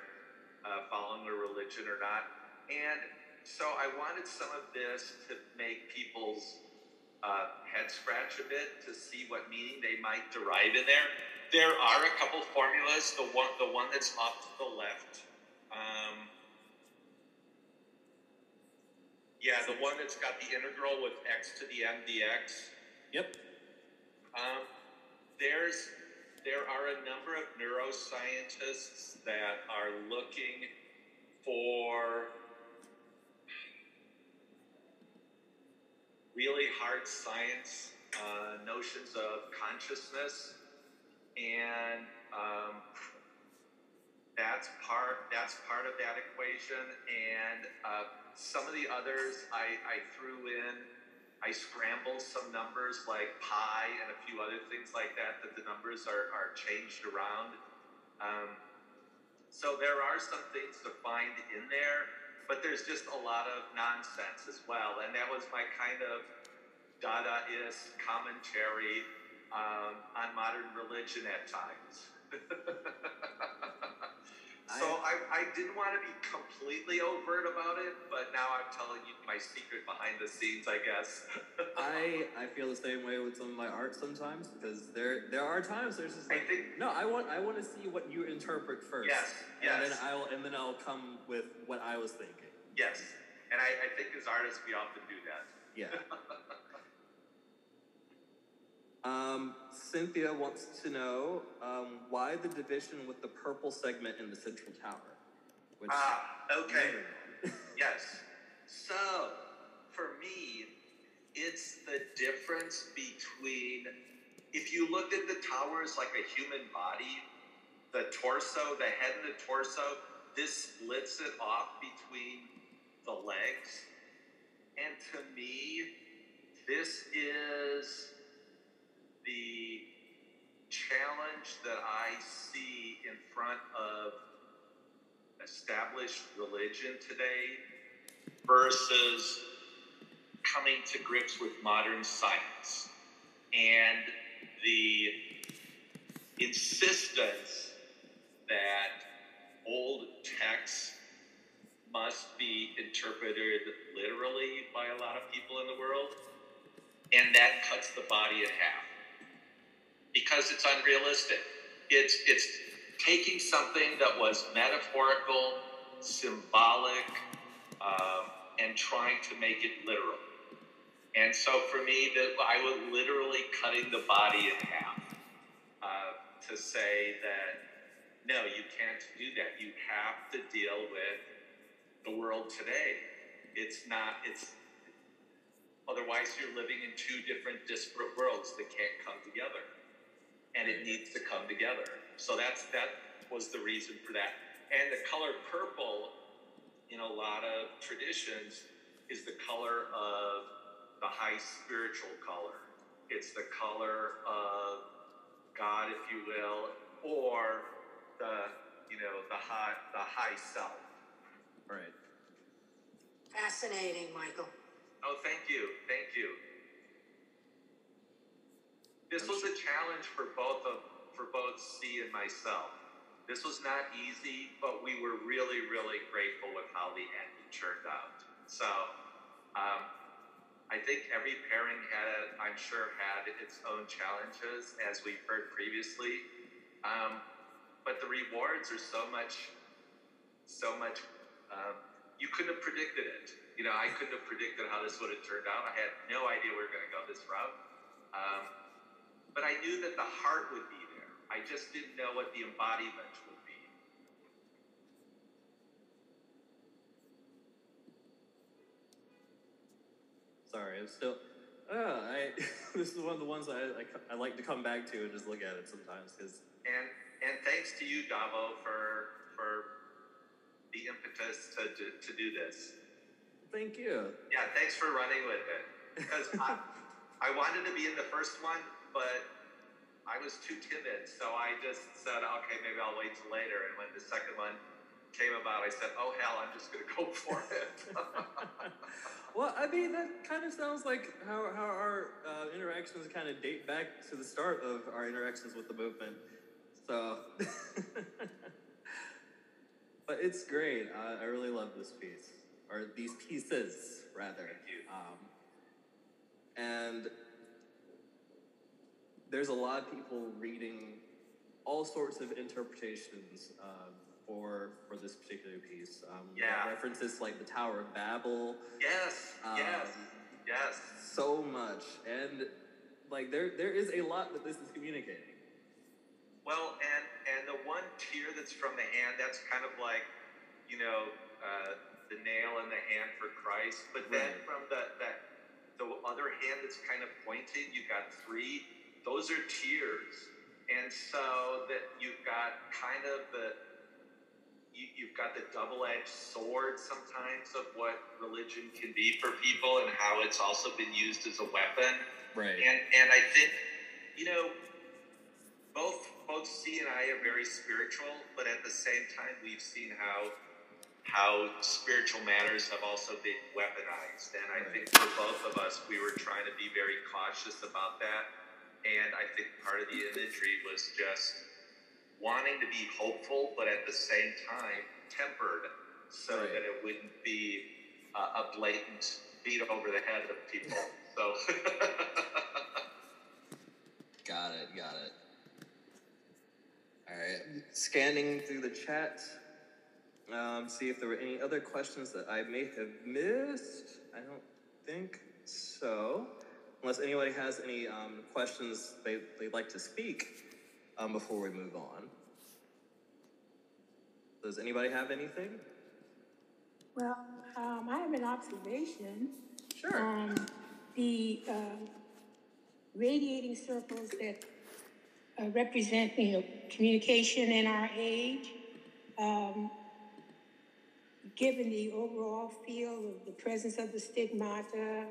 uh, following a religion or not. And so I wanted some of this to make people's uh, head scratch a bit to see what meaning they might derive in there. There are a couple formulas. The one, the one that's off to the left. Um, yeah, the one that's got the integral with x to the m dx. Yep. Um, there's there are a number of neuroscientists that are looking for really hard science uh, notions of consciousness, and um, that's part that's part of that equation. And uh, some of the others I, I threw in. I scrambled some numbers like pi and a few other things like that, that the numbers are, are changed around. Um, so there are some things to find in there, but there's just a lot of nonsense as well. And that was my kind of Dadaist commentary um, on modern religion at times. So I, I didn't want to be completely overt about it, but now I'm telling you my secret behind the scenes, I guess. I I feel the same way with some of my art sometimes because there there are times there's just I think no I want I want to see what you interpret first. Yes, yes. And then. I'll and then I'll come with what I was thinking. yes, and I, I think as artists we often do that. Yeah. Um, Cynthia wants to know um, why the division with the purple segment in the central tower. Which Ah, okay. Yes. So, for me, it's the difference between if you looked at the towers like a human body, the torso, the head and the torso, this splits it off between the legs. And to me, this is the challenge that I see in front of established religion today versus coming to grips with modern science and the insistence that old texts must be interpreted literally by a lot of people in the world and that cuts the body in half because it's unrealistic it's it's taking something that was metaphorical, symbolic, um, and trying to make it literal. And so for me, that I was literally cutting the body in half uh, to say that no, you can't do that. You have to deal with the world today. It's not. It's otherwise you're living in two different disparate worlds that can't come together and it needs to come together. So that's that was the reason for that. And the color purple in a lot of traditions is the color of the high spiritual color. It's the color of God, if you will, or the you know the high the high self. Right. Fascinating, Michael. Oh, thank you, thank you. This was a challenge for both of for both C and myself. This was not easy, but we were really, really grateful with how the ending turned out. So, um, I think every pairing had, I'm sure, had its own challenges, as we've heard previously. Um, but the rewards are so much, so much. Um, you couldn't have predicted it. You know, I couldn't have predicted how this would have turned out. I had no idea we were going to go this route. Um, but I knew that the heart would be there. I just didn't know what the embodiment would be. Sorry, I'm still. Uh, I this is one of the ones I, I I like to come back to and just look at it sometimes because And and thanks to you, Davo, for for the impetus to, to, to do this. thank you. Yeah, thanks for running with it. Because I, I wanted to be in the first one, but I was too timid. So I just said, okay, maybe I'll wait till later. And when the second one came about, I said, "Oh hell, I'm just going to go for it." well, I mean, that kind of sounds like how how our uh, interactions kind of date back to the start of our interactions with the movement. So, but it's great. I, I really love this piece, or these pieces, rather. Um, and there's a lot of people reading all sorts of interpretations uh, for for this particular piece. Um, Yeah. references like the Tower of Babel. yes, Um, yes, yes. So much, and like there there is a lot that this is communicating. Well, and and the one tear that's from the hand, that's kind of like, you know, uh, the nail in the hand for Christ. But then Right. from the that the other hand that's kind of pointed, you've got three. Those are tears, and so that you've got kind of the you, you've got the double-edged sword sometimes of what religion can be for people and how it's also been used as a weapon. Right. And and I think, you know, both both C and I are very spiritual, but at the same time we've seen how how spiritual matters have also been weaponized. And I think for both of us we were trying to be very cautious about that. And I think part of the imagery was just wanting to be hopeful, but at the same time tempered so Right. that it wouldn't be uh, a blatant beat over the head of people. So Got it, got it. All right, scanning through the chat, um, see if there were any other questions that I may have missed. I don't think so. Unless anybody has any um, questions they, they'd like to speak um, before we move on. Does anybody have anything? Well, um, I have an observation. Sure. Um, the um, radiating circles that uh, represent, you know, communication in our age, um, given the overall feel of the presence of the stigmata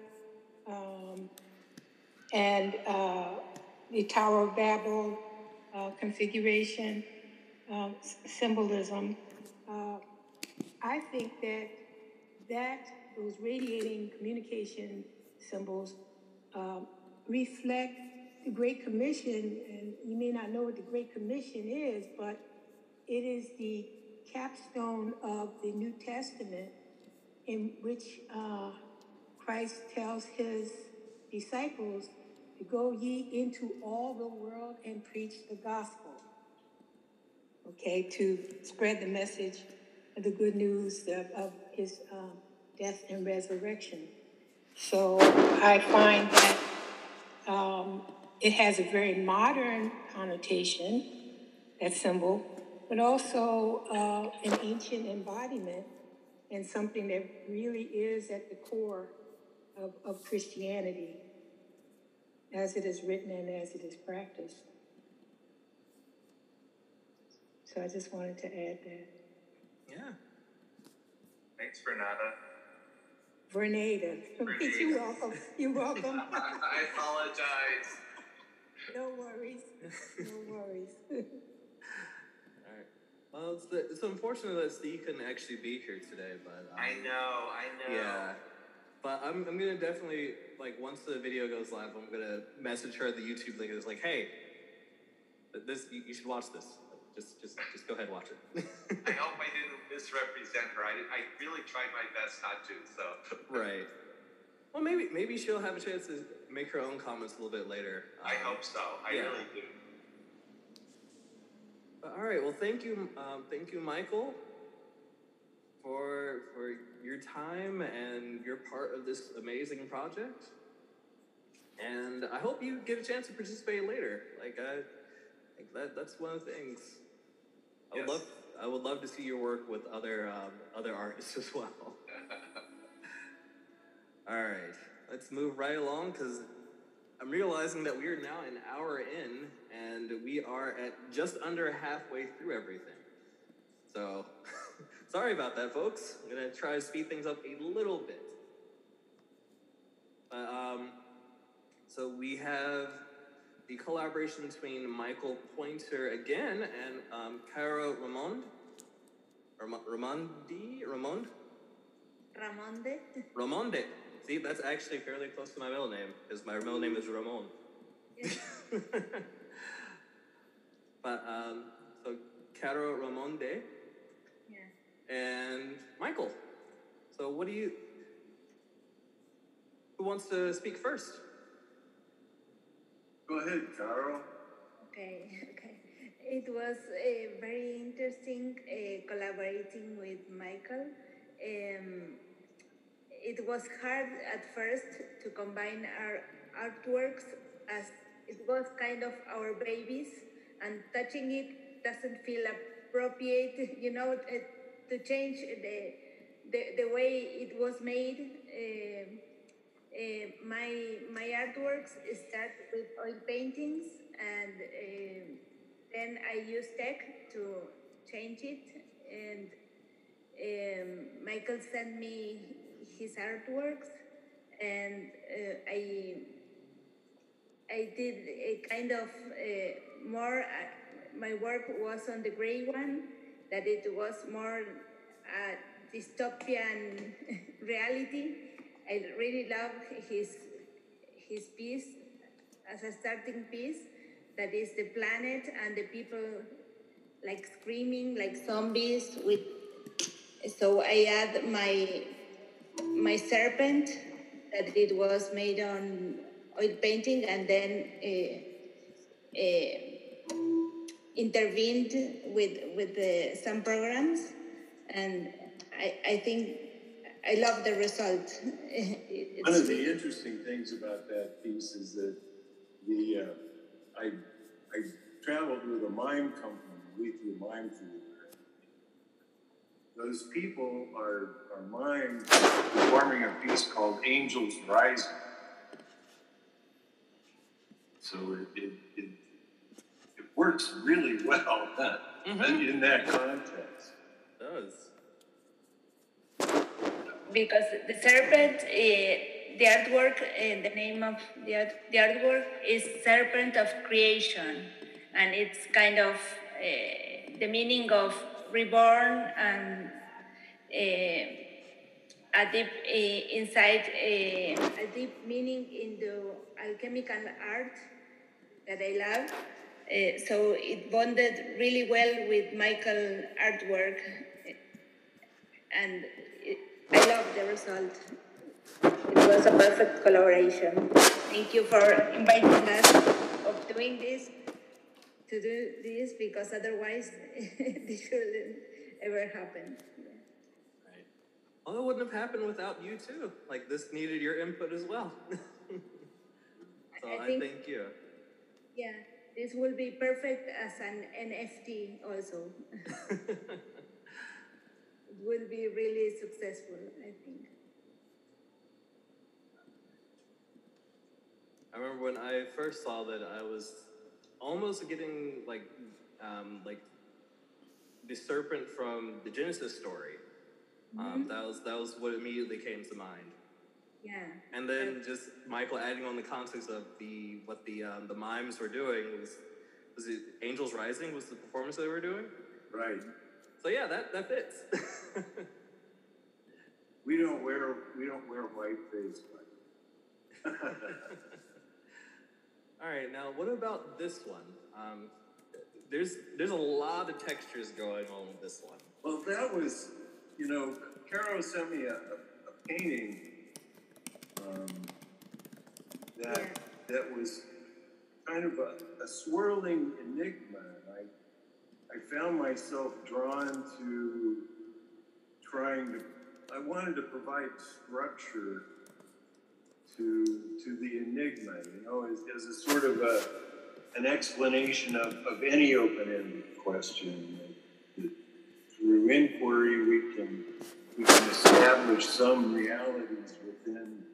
um, and uh, the Tower of Babel uh, configuration, um, symbolism, uh, I think that that those radiating communication symbols um, reflect the Great Commission, and you may not know what the Great Commission is, but it is the capstone of the New Testament, in which uh, Christ tells his disciples to go ye into all the world and preach the gospel okay, to spread the message of the good news of, of his um, death and resurrection. So I find that um, it has a very modern connotation, that symbol, but also uh, an ancient embodiment and something that really is at the core of, of Christianity as it is written and as it is practiced. So I just wanted to add that. Yeah. thanks, Renata. Vernada. You're welcome. You're welcome. I apologize. no worries. No worries. All right. Well, it's, the, it's unfortunate that Steve couldn't actually be here today, but um, I know, I know. Yeah. But I'm, I'm gonna definitely like once the video goes live, I'm gonna message her the YouTube link. It's like, hey, this you, you should watch this. Just just just go ahead and watch it. I hope I didn't misrepresent her. I, I really tried my best not to. So right. Well, maybe maybe she'll have a chance to make her own comments a little bit later. I Um, hope so. I yeah. really do. But, all right. Well, thank you, um, thank you, Michael, for for your time and your part of this amazing project. And I hope you get a chance to participate later. Like I, like that that's one of the things. I would Yes. love I would love to see your work with other um, other artists as well. All right, let's move right along because I'm realizing that we are now an hour in and we are at just under halfway through everything. So, sorry about that, folks. I'm gonna try to speed things up a little bit. But, um, so we have the collaboration between Michael Pointer again and um, Cairo Ramond. Ram- Ramondi? Ramond? Ramonde. Ramonde. See, that's actually fairly close to my middle name, because my middle name is Ramon. but, um, so, Caro Ramonde Yeah. And Michael. So, what do you. Who wants to speak first? Go ahead, Carol. Okay, okay. It was uh, very interesting uh, collaborating with Michael. Um, it was hard at first to combine our artworks as it was kind of our babies, and touching it doesn't feel appropriate, you know, to change the, the, the way it was made. Um uh, my my artworks start with oil paintings, and uh, then I use tech to change it. And um, Michael sent me his artworks, and uh, I I did a kind of uh, more. Uh, my work was on the gray one, that it was more a dystopian reality. I really love his his piece as a starting piece. That is the planet and the people like screaming like zombies with. So I add my my serpent that it was made on oil painting and then uh, uh, intervened with with the, some programs and I, I think I love the result. It's One of the interesting things about that piece is that the uh, I I traveled with a mime company, Weekly Mime Theater. Those people are are mimes performing a piece called Angels Rising. So it it, it, it works really well in that context. It does. because the serpent, uh, the artwork, uh, the name of the, art, the artwork is Serpent of Creation, and it's kind of uh, the meaning of reborn and uh, a deep uh, inside uh, a deep meaning in the alchemical art that I love. Uh, so it bonded really well with Michael artwork, and it, I love the result. It was a perfect collaboration. Thank you for inviting us of doing this to do this because otherwise this shouldn't ever happen. Right. Well, it wouldn't have happened without you too. Like this needed your input as well. so I I, think- thank you. Yeah, this will be perfect as an NFT also. it will be really successful, I think. I remember when I first saw that I was almost getting like um, like the serpent from the Genesis story. Um, that was that was what immediately came to mind. Yeah. And then just Michael adding on the context of the what the um, the mimes were doing was was it Angels Rising was the performance they were doing. Right. So yeah, that that fits. We don't wear we don't wear white face, but All right, now what about this one? Um, there's there's a lot of textures going on with this one. well, that was you know, Caro sent me a, a, a painting um, that that was kind of a, a swirling enigma. I I found myself drawn to trying to. I wanted to provide structure to to the enigma, you know, as, as a sort of a an explanation of, of any open-ended question. That through inquiry, we can we can establish some realities within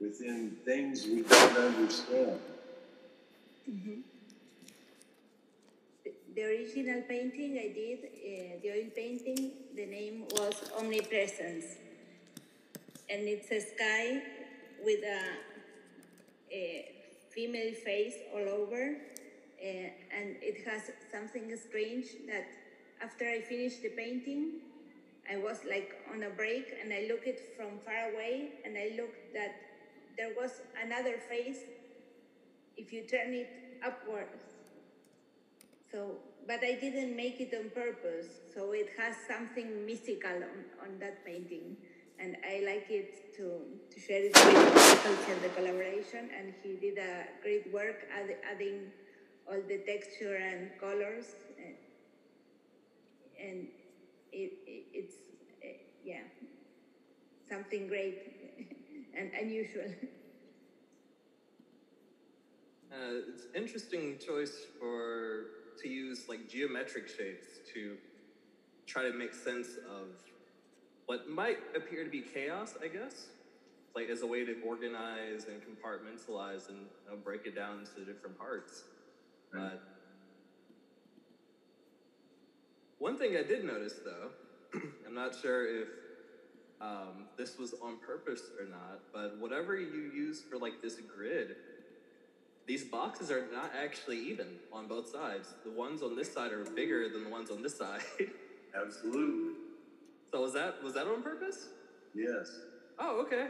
within things we don't understand. The, original painting I did, uh, the oil painting, the name was Omnipresence. And it's a sky with a, a female face all over. Uh, and it has something strange that after I finished the painting, I was like on a break and I looked it from far away and I looked that there was another face if you turn it upwards. So, but I didn't make it on purpose. So it has something mystical on, on that painting. And I like it to, to share it with Michael the collaboration. And he did a great work add, adding all the texture and colors. And, and it, it, it's, uh, yeah, something great and unusual. Uh, it's interesting choice for to use like geometric shapes to try to make sense of what might appear to be chaos, I guess, like as a way to organize and compartmentalize and you know, break it down into different parts. Right. But one thing I did notice though, I'm not sure if um, this was on purpose or not, but whatever you use for like this grid, these boxes are not actually even on both sides. The ones on this side are bigger than the ones on this side. Absolutely. So was that was that on purpose? Yes. Oh, okay.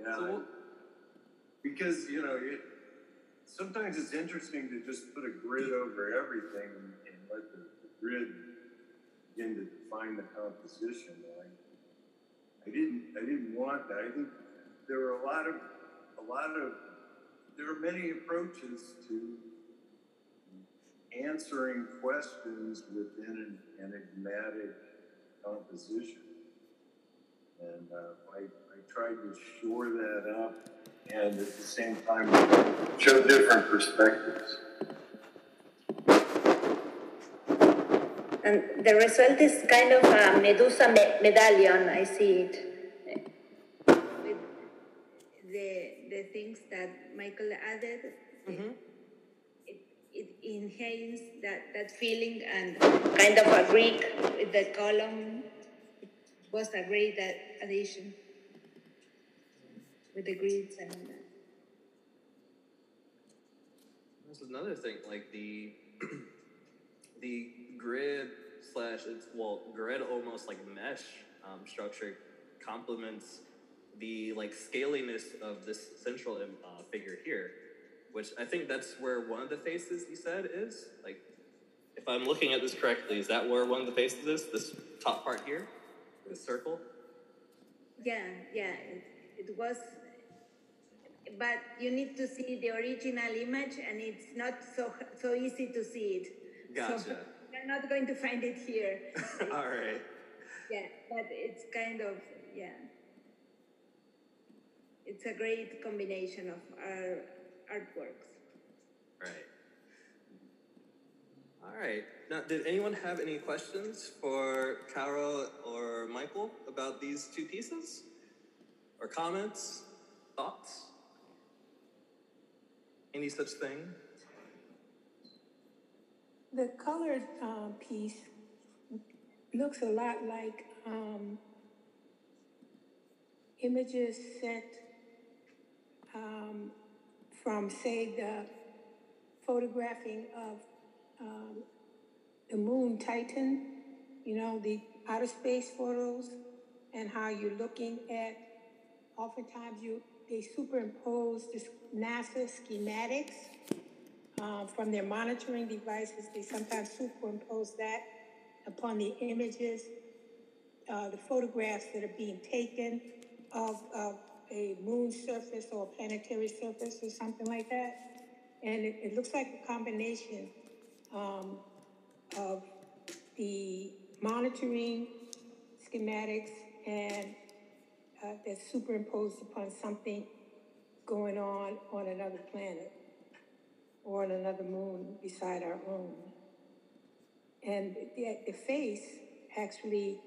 Yeah. So we'll... because you know, it, sometimes it's interesting to just put a grid over everything and, let the, the, grid begin to define the composition. I, I didn't I didn't want that. I think there were a lot of a lot of there are many approaches to answering questions within an enigmatic composition. And uh, I, I tried to shore that up and at the same time show different perspectives. And the result is kind of a Medusa me- medallion, I see it. With the, the things that Michael added, mm-hmm. it, it enhances that, that feeling and kind of a Greek with the column. It was a great addition with the grids and all that. This is another thing, like the the grid slash it's well grid almost like mesh um, structure complements the like scaliness of this central uh, figure here, which I think that's where one of the faces you said is. Like, if I'm looking at this correctly, is that where one of the faces is? This top part here, this circle. Yeah, yeah, it, it was, but you need to see the original image, and it's not so so easy to see it. Gotcha. So you're not going to find it here. All right. Yeah, but it's kind of yeah it's a great combination of our artworks. Right. All right. Now, did anyone have any questions for Carol or Michael about these two pieces? Or comments? Thoughts? Any such thing? The colored uh, piece looks a lot like um, images sent um, from, say, the photographing of um, the moon Titan, you know, the outer space photos, and how you're looking at, oftentimes you they superimpose this NASA schematics um, from their monitoring devices. They sometimes superimpose that upon the images, uh, the photographs that are being taken of, of a moon surface or a planetary surface or something like that. And it, it looks like a combination um, of the monitoring schematics and uh, that's superimposed upon something going on on another planet or on another moon beside our own. And the, the face actually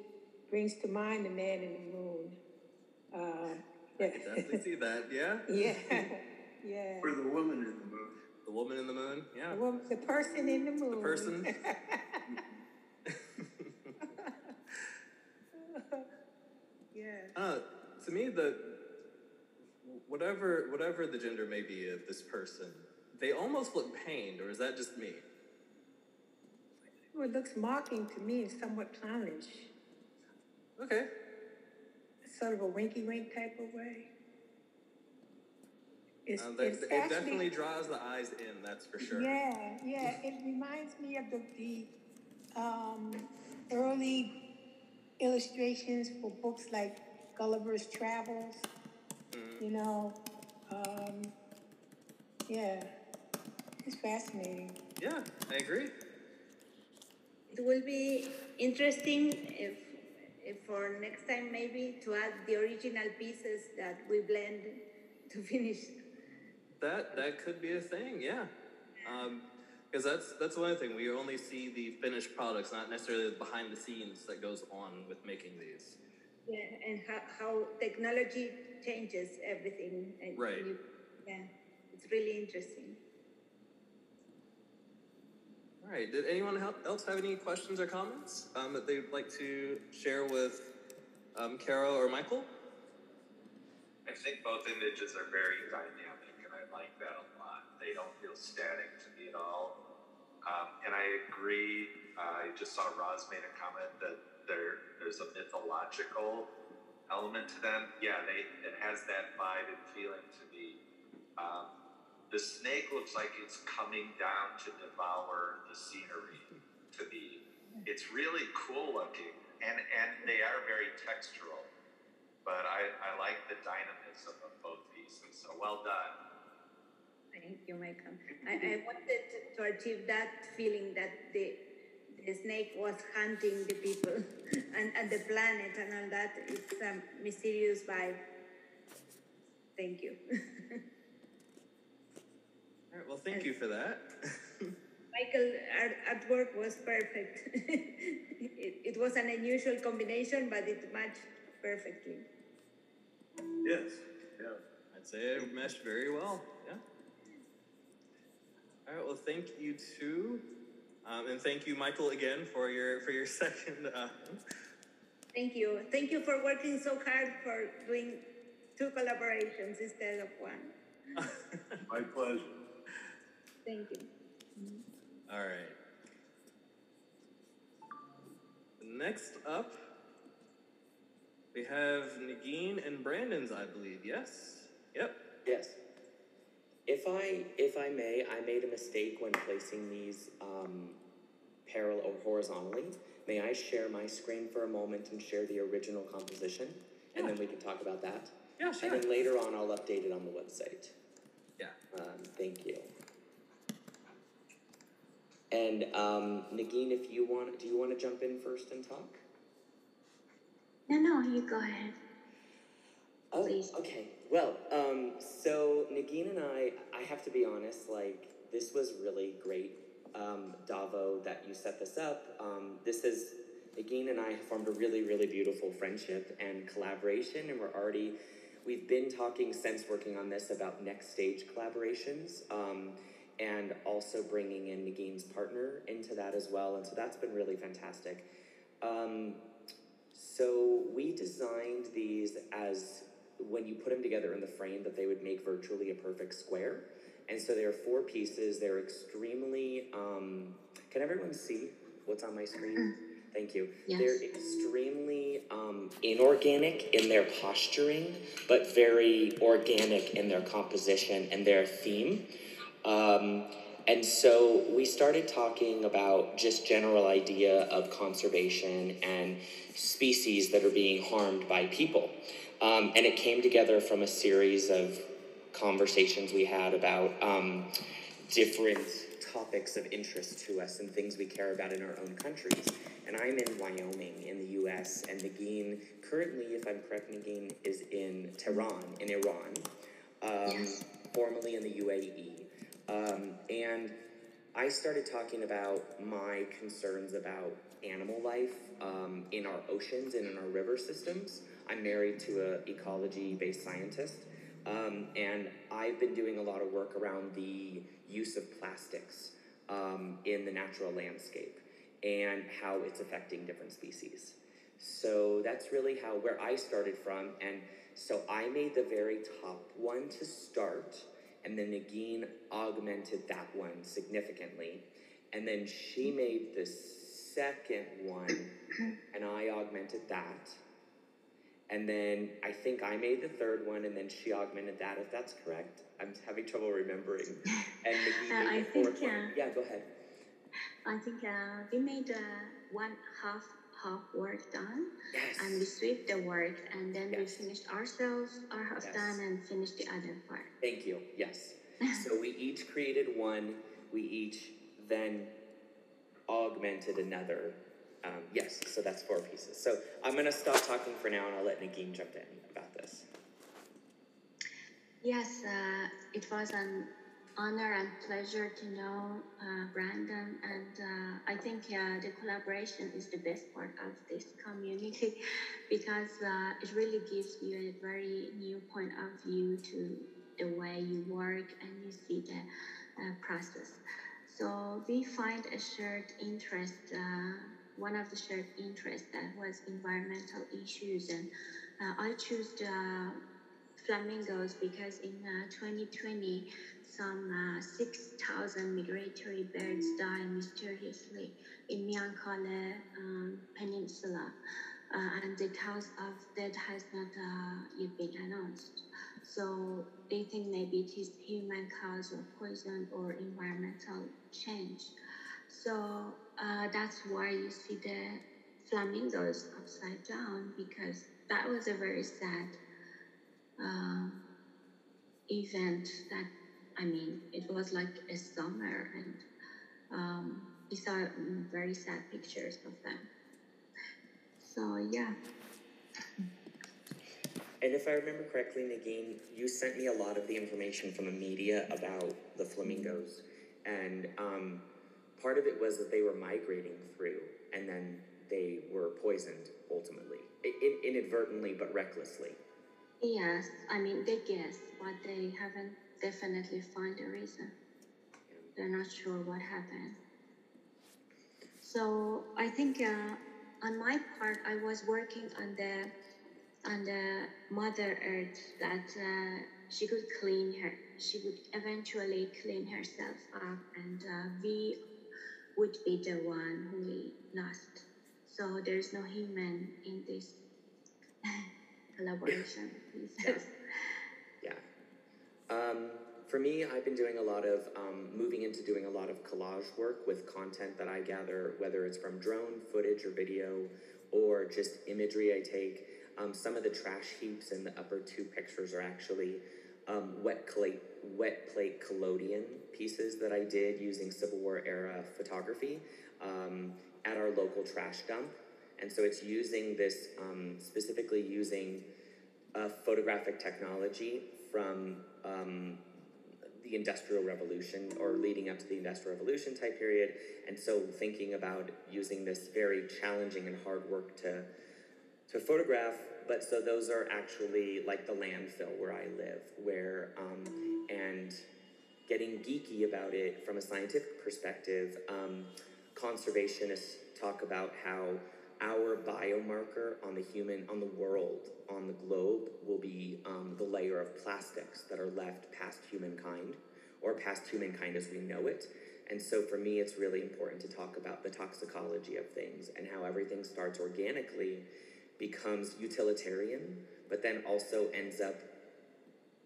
brings to mind the man in the moon. Uh, I can definitely see that. Yeah. Yeah. Yeah. Or the woman in the moon. The woman in the moon. Yeah. The, woman, the person in the moon. The person. yeah. Uh, to me, the whatever whatever the gender may be of this person, they almost look pained, or is that just me? Well, it looks mocking to me and somewhat clownish. Okay. Sort of a winky wink type of way. It's, that- it's it actually- definitely draws the eyes in, that's for sure. Yeah, yeah. It reminds me of the, the um, early illustrations for books like Gulliver's Travels. Mm-hmm. You know, um, yeah, it's fascinating. Yeah, I agree. It will be interesting if, if for next time maybe to add the original pieces that we blend to finish. That that could be a thing, yeah. Um, because that's that's one thing we only see the finished products, not necessarily the behind the scenes that goes on with making these. Yeah, and how, how technology changes everything. And Right. you- yeah, it's really interesting. All right. Did anyone else have any questions or comments um, that they'd like to share with um, Carol or Michael? I think both images are very dynamic, and I like that a lot. They don't feel static to me at all. Um, and I agree. I just saw Roz made a comment that there there's a mythological element to them. Yeah, they it has that vibe and feeling to me. Um, the snake looks like it's coming down to devour the scenery. To me, it's really cool looking, and and they are very textural but I, I like the dynamism of both pieces. So well done. Thank you, Michael. I, I wanted to achieve that feeling that the, the snake was hunting the people and, and the planet and all that. It's a mysterious vibe. Thank you. All right. Well, thank you for that. Michael, art, work was perfect. it, it was an unusual combination, but it matched perfectly. Yes. Yeah. I'd say it meshed very well. Yeah. All right. Well, thank you too, um, and thank you, Michael, again for your for your second. Uh, Thank you. Thank you for working so hard for doing two collaborations instead of one. My pleasure. Thank you. all right. Next up, we have Nagin and Brandon's, I believe. Yes. Yep. Yes. If I, if I may, I made a mistake when placing these um, parallel or horizontally. May I share my screen for a moment and share the original composition, and then we can talk about that. Yeah, sure. And then later on, I'll update it on the website. Yeah. Um, thank you. And um, Nagin, if you want, do you want to jump in first and talk? No, no, you go ahead. Oh, okay. Well, um, so Nagin and I, I have to be honest, like, this was really great, um, Davo, that you set this up. Um, this is, Nagin and I have formed a really, really beautiful friendship and collaboration, and we're already, we've been talking since working on this about next stage collaborations. Um, and also bringing in Nagin's partner into that as well, and so that's been really fantastic. Um, so we designed these as when you put them together in the frame that they would make virtually a perfect square. And so there are four pieces. They're extremely. Um, can everyone see what's on my screen? Thank you. Yes. They're extremely um, inorganic in their posturing, but very organic in their composition and their theme. Um, and so we started talking about just general idea of conservation and species that are being harmed by people. Um, and it came together from a series of conversations we had about um, different topics of interest to us and things we care about in our own countries. And I'm in Wyoming in the US, and Nagin, currently, if I'm correct, Nagin is in Tehran, in Iran, um, formerly in the UAE. Um, and I started talking about my concerns about animal life um, in our oceans and in our river systems. I'm married to an ecology based scientist, um, and I've been doing a lot of work around the use of plastics um, in the natural landscape and how it's affecting different species. So that's really how where I started from, and so I made the very top one to start, and then Nagin augmented that one significantly, and then she made the second one, and I augmented that, And then I think I made the third one, and then she augmented that, if that's correct. I'm having trouble remembering. And Nikki Uh, made I the fourth think, one. uh, Yeah, go ahead. I think uh, we made uh, one half half work done, Yes. and we sweep the work, and then we Yes. finished ourselves our half Yes. done and finished the other part. Thank you. Yes. so we each created one. We each then augmented another. Um, yes. So that's four pieces. So I'm gonna stop talking for now, and I'll let Nagin jump in about this. Yes, uh, it was an honor and pleasure to know uh, Brandon, and uh, I think uh, the collaboration is the best part of this community because uh, it really gives you a very new point of view to the way you work and you see the uh, process. So we find a shared interest. Uh, one of the shared interests that was environmental issues, and I chose the flamingos because in uh, 2020 some uh, 6,000 migratory birds died mysteriously in Miankale um, Peninsula uh, and the cause of death has not uh, yet been announced. So they think maybe it is human cause of poison or environmental change. So uh, that's why you see the flamingos upside down because that was a very sad um, event that I mean it was like a summer and um, we saw mm, very sad pictures of them. So yeah. And if I remember correctly, Nagin, you sent me a lot of the information from the media about the flamingos, and um, part of it was that they were migrating through, and then they were poisoned ultimately, in- inadvertently but recklessly. Yes, I mean they guess, but they haven't definitely find a reason. They're not sure what happened. So I think uh, on my part, I was working on the on the Mother Earth that uh, she could clean her. She would eventually clean herself up, and uh, we would be the one who we lost. So there's no human in this collaboration. Um, for me, I've been doing a lot of um, moving into doing a lot of collage work with content that I gather, whether it's from drone footage or video, or just imagery I take. Um, some of the trash heaps in the upper two pictures are actually um, wet clay, wet plate collodion pieces that I did using Civil War era photography um, at our local trash dump. And so it's using this, um, specifically using uh, photographic technology from um, the Industrial Revolution or leading up to the Industrial Revolution type period. And so thinking about using this very challenging and hard work to to photograph, but so those are actually like the landfill where I live, where um, and getting geeky about it from a scientific perspective, um, conservationists talk about how our biomarker on the human, on the world, on the globe will be um, the layer of plastics that are left past humankind or past humankind as we know it. And so for me, it's really important to talk about the toxicology of things and how everything starts organically, becomes utilitarian, but then also ends up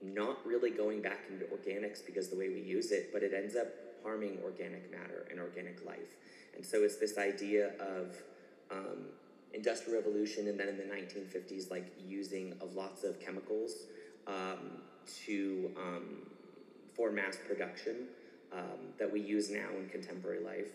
not really going back into organics because the way we use it, but it ends up harming organic matter and organic life. And so it's this idea of um, industrial revolution and then in the 1950s, like using of lots of chemicals um, to um, for mass production um, that we use now in contemporary life.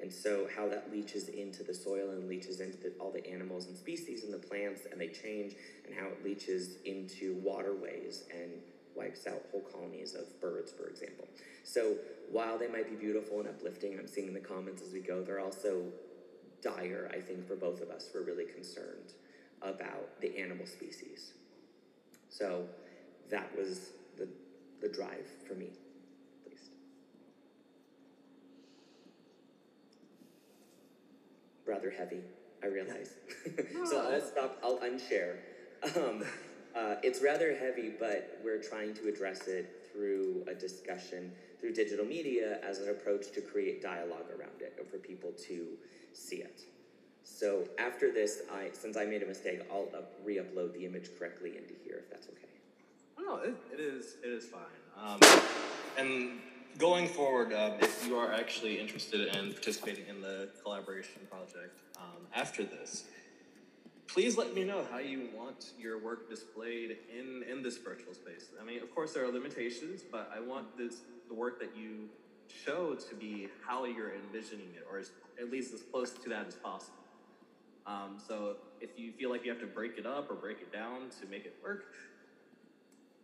And so, how that leaches into the soil and leaches into the, all the animals and species and the plants, and they change, and how it leaches into waterways and wipes out whole colonies of birds, for example. So, while they might be beautiful and uplifting, I'm seeing in the comments as we go, they're also dire, I think, for both of us. We're really concerned about the animal species. So, that was the, the drive for me, at least. Rather heavy, I realize. so let's stop, I'll unshare. Um, uh, it's rather heavy, but we're trying to address it through a discussion, through digital media as an approach to create dialogue around it, or for people to see it. So after this, I since I made a mistake, I'll up, re-upload the image correctly into here if that's okay. No, it, it is it is fine. Um, and going forward, um, if you are actually interested in participating in the collaboration project um, after this, please let me know how you want your work displayed in in this virtual space. I mean, of course, there are limitations, but I want this the work that you show to be how you're envisioning it, or as, at least as close to that as possible. Um, so if you feel like you have to break it up or break it down to make it work,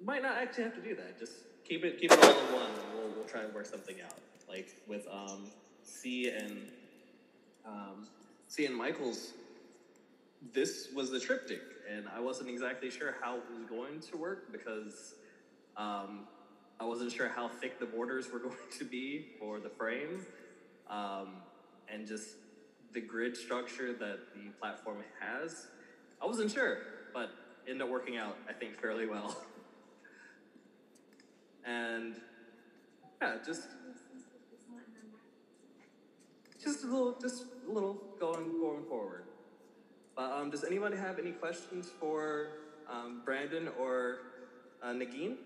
you might not actually have to do that. Just keep it keep it all in one, and we'll we'll try and work something out. Like with um, C and um, C and Michael's, this was the triptych, and I wasn't exactly sure how it was going to work because um, I wasn't sure how thick the borders were going to be for the frame, um, and just the grid structure that the platform has. I wasn't sure, but ended up working out, I think, fairly well. and yeah, just just a little, just a little going going forward. But um, does anyone have any questions for um, Brandon or uh, Nagin?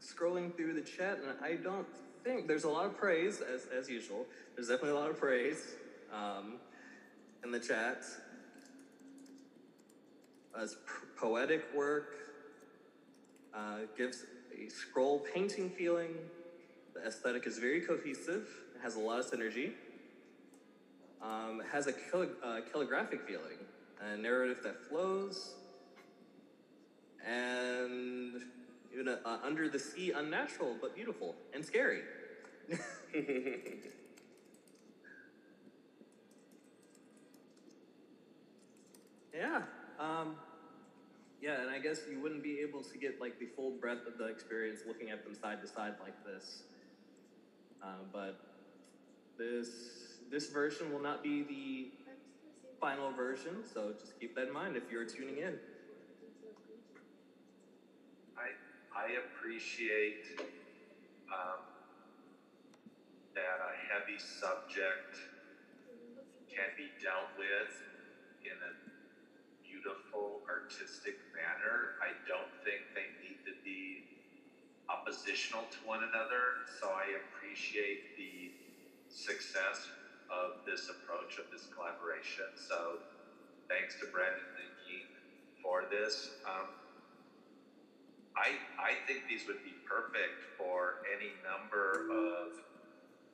Scrolling through the chat, and I don't think there's a lot of praise as as usual. There's definitely a lot of praise um, in the chat. As poetic work uh, gives a scroll painting feeling. The aesthetic is very cohesive. It has a lot of synergy. Um, has a kilo- uh, calligraphic feeling, a narrative that flows, and even a, uh, under the sea, unnatural but beautiful and scary. yeah. Um, yeah, and I guess you wouldn't be able to get like the full breadth of the experience looking at them side to side like this. Uh, but this this version will not be the final version, so just keep that in mind if you're tuning in. I I appreciate um, that a heavy subject can be dealt with in a beautiful, artistic manner. I don't think they need to be oppositional to one another. So I appreciate the success of this approach of this collaboration. So thanks to Brandon and Keith for this. Um, I, I think these would be perfect for any number of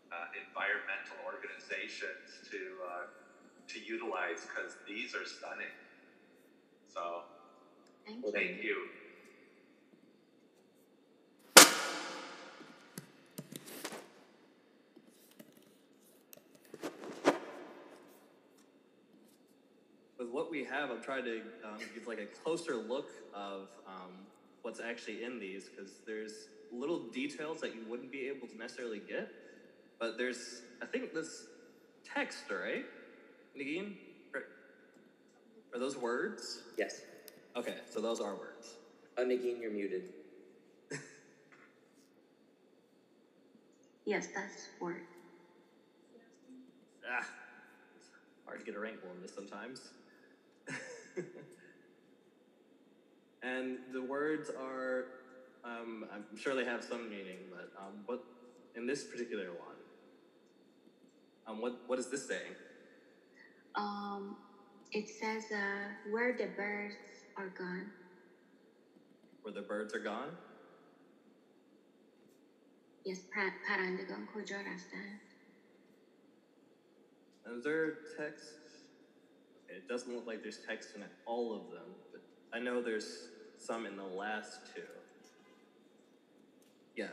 uh, environmental organizations to uh, to utilize because these are stunning. So Thank thank you. With what we have, I'm trying to um, give like a closer look of um, what's actually in these because there's little details that you wouldn't be able to necessarily get. But there's, I think, this text, right? Nagin? Are- Are those words? Yes. Okay, so those are words. Uh, Nagin, you're muted. Yes, that's word. Ah, hard to get a wrinkle in this sometimes. and the words are, um, I'm sure they have some meaning, but um, what in this particular one, um, what what is this saying? Um, it says uh, where the birds are gone. Where the birds are gone. Yes, 파란득은 고절하다. And there text it doesn't look like there's text in all of them, but I know there's some in the last two. Yeah,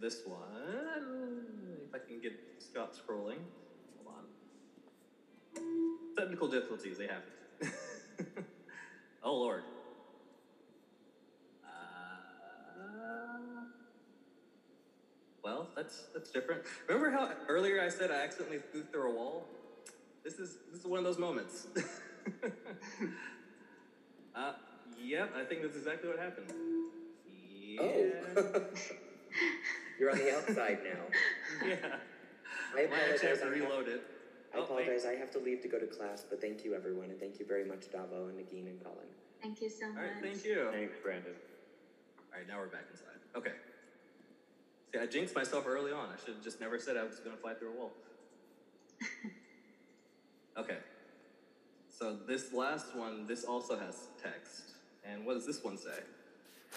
this one. If I can get stop scrolling. Hold on. Technical difficulties, they have. oh lord. Uh, well, that's that's different. Remember how earlier I said I accidentally flew through a wall? This is this is one of those moments. uh, yep, I think that's exactly what happened. Yeah. Oh. you're on the outside now. yeah. I I have apologize. to I have- reload it. I Oh, apologize. I have to leave to go to class, but thank you everyone, and thank you very much, Davo and Nagin and Colin. Thank you so much. right, thank you. Thanks, Brandon. All right, now we're back inside. Okay. See, I jinxed myself early on. I should have just never said I was going to fly through a wall. Okay. So this last one, this also has text. And what does this one say?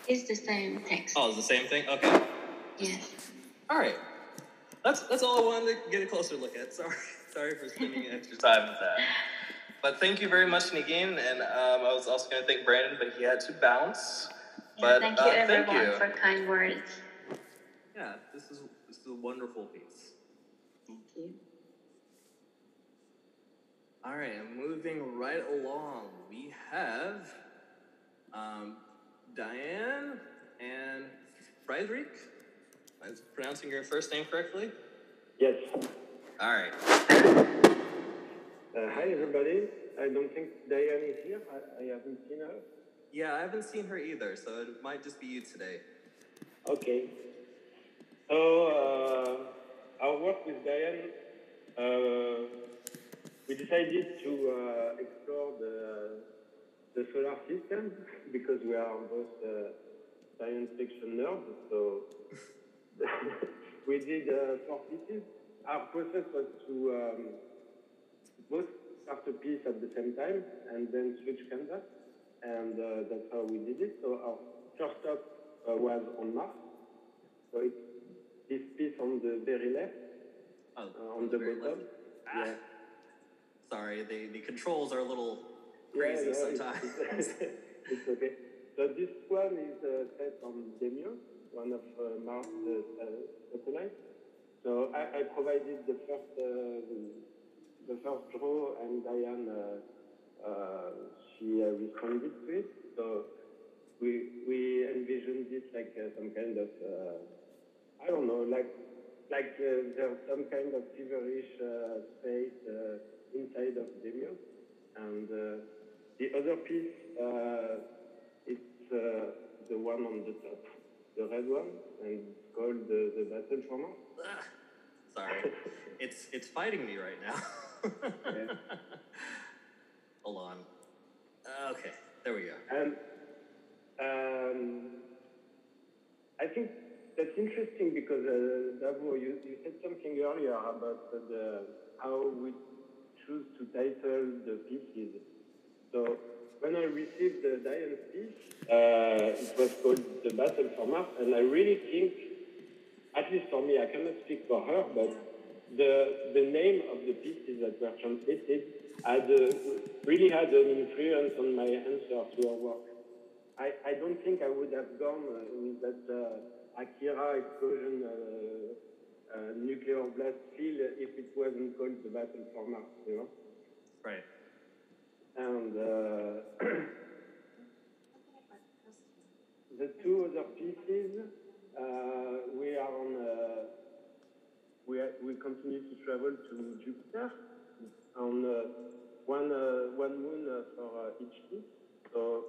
It's the same text. Oh, it's the same thing? Okay. Yes. All right. That's that's all I wanted to get a closer look at. Sorry, sorry for spending extra time with that. But thank you very much, Nagin. And um, I was also going to thank Brandon, but he had to bounce. But thank you uh, everyone thank you. for kind words. Yeah, this is this is a wonderful piece. Thank you. All right, moving right along, we have um, Diane and Friedrich. Am I pronouncing your first name correctly? Yes. All right. Uh, hi, everybody. I don't think Diane is here. I, I haven't seen her. Yeah, I haven't seen her either, so it might just be you today. Okay. So, uh, our work with Diane, uh, we decided to uh, explore the, the solar system because we are both uh, science fiction nerds. So, we did uh, four pieces. Our process was to um, both start a piece at the same time and then switch canvas, and uh, that's how we did it. So our first stop uh, was on Mars. So it's this piece on the very left, Oh, uh, on the very bottom. left. Ah, Sorry, the, the controls are a little crazy no, it's- sometimes. It's, it's okay. So this one is uh, set on Deimos, one of uh, Mars uh, uh, satellites. So I, I provided the first uh, the, first draw, and Diane uh, uh, she uh, responded to it. So we we envisioned it like uh, some kind of uh, I don't know, like like uh, there's some kind of feverish uh, space uh, inside of Deimos, and uh, the other piece uh, it's uh, the one on the top, the red one, and it's called the, the Battle. Ah, Sorry, it's it's fighting me right now. Hold on. Okay, there we go. And um, I think that's interesting because uh, Davo, you, you said something earlier about the how we choose to title the pieces. So when I received the Diane piece, uh, it was called The Battle for Mars, and I really think, at least for me, I cannot speak for her, but the the name of the pieces that were translated had uh, really had an influence on my answer to her work. I, I don't think I would have gone uh, in that uh, Akira explosion nuclear blast field if it wasn't called the Battle for Mars, you know? Right. And uh, the two other pieces, uh, we are on, uh, we, are, we continue to travel to Jupiter on uh, one, uh, one moon uh, for uh, each piece. So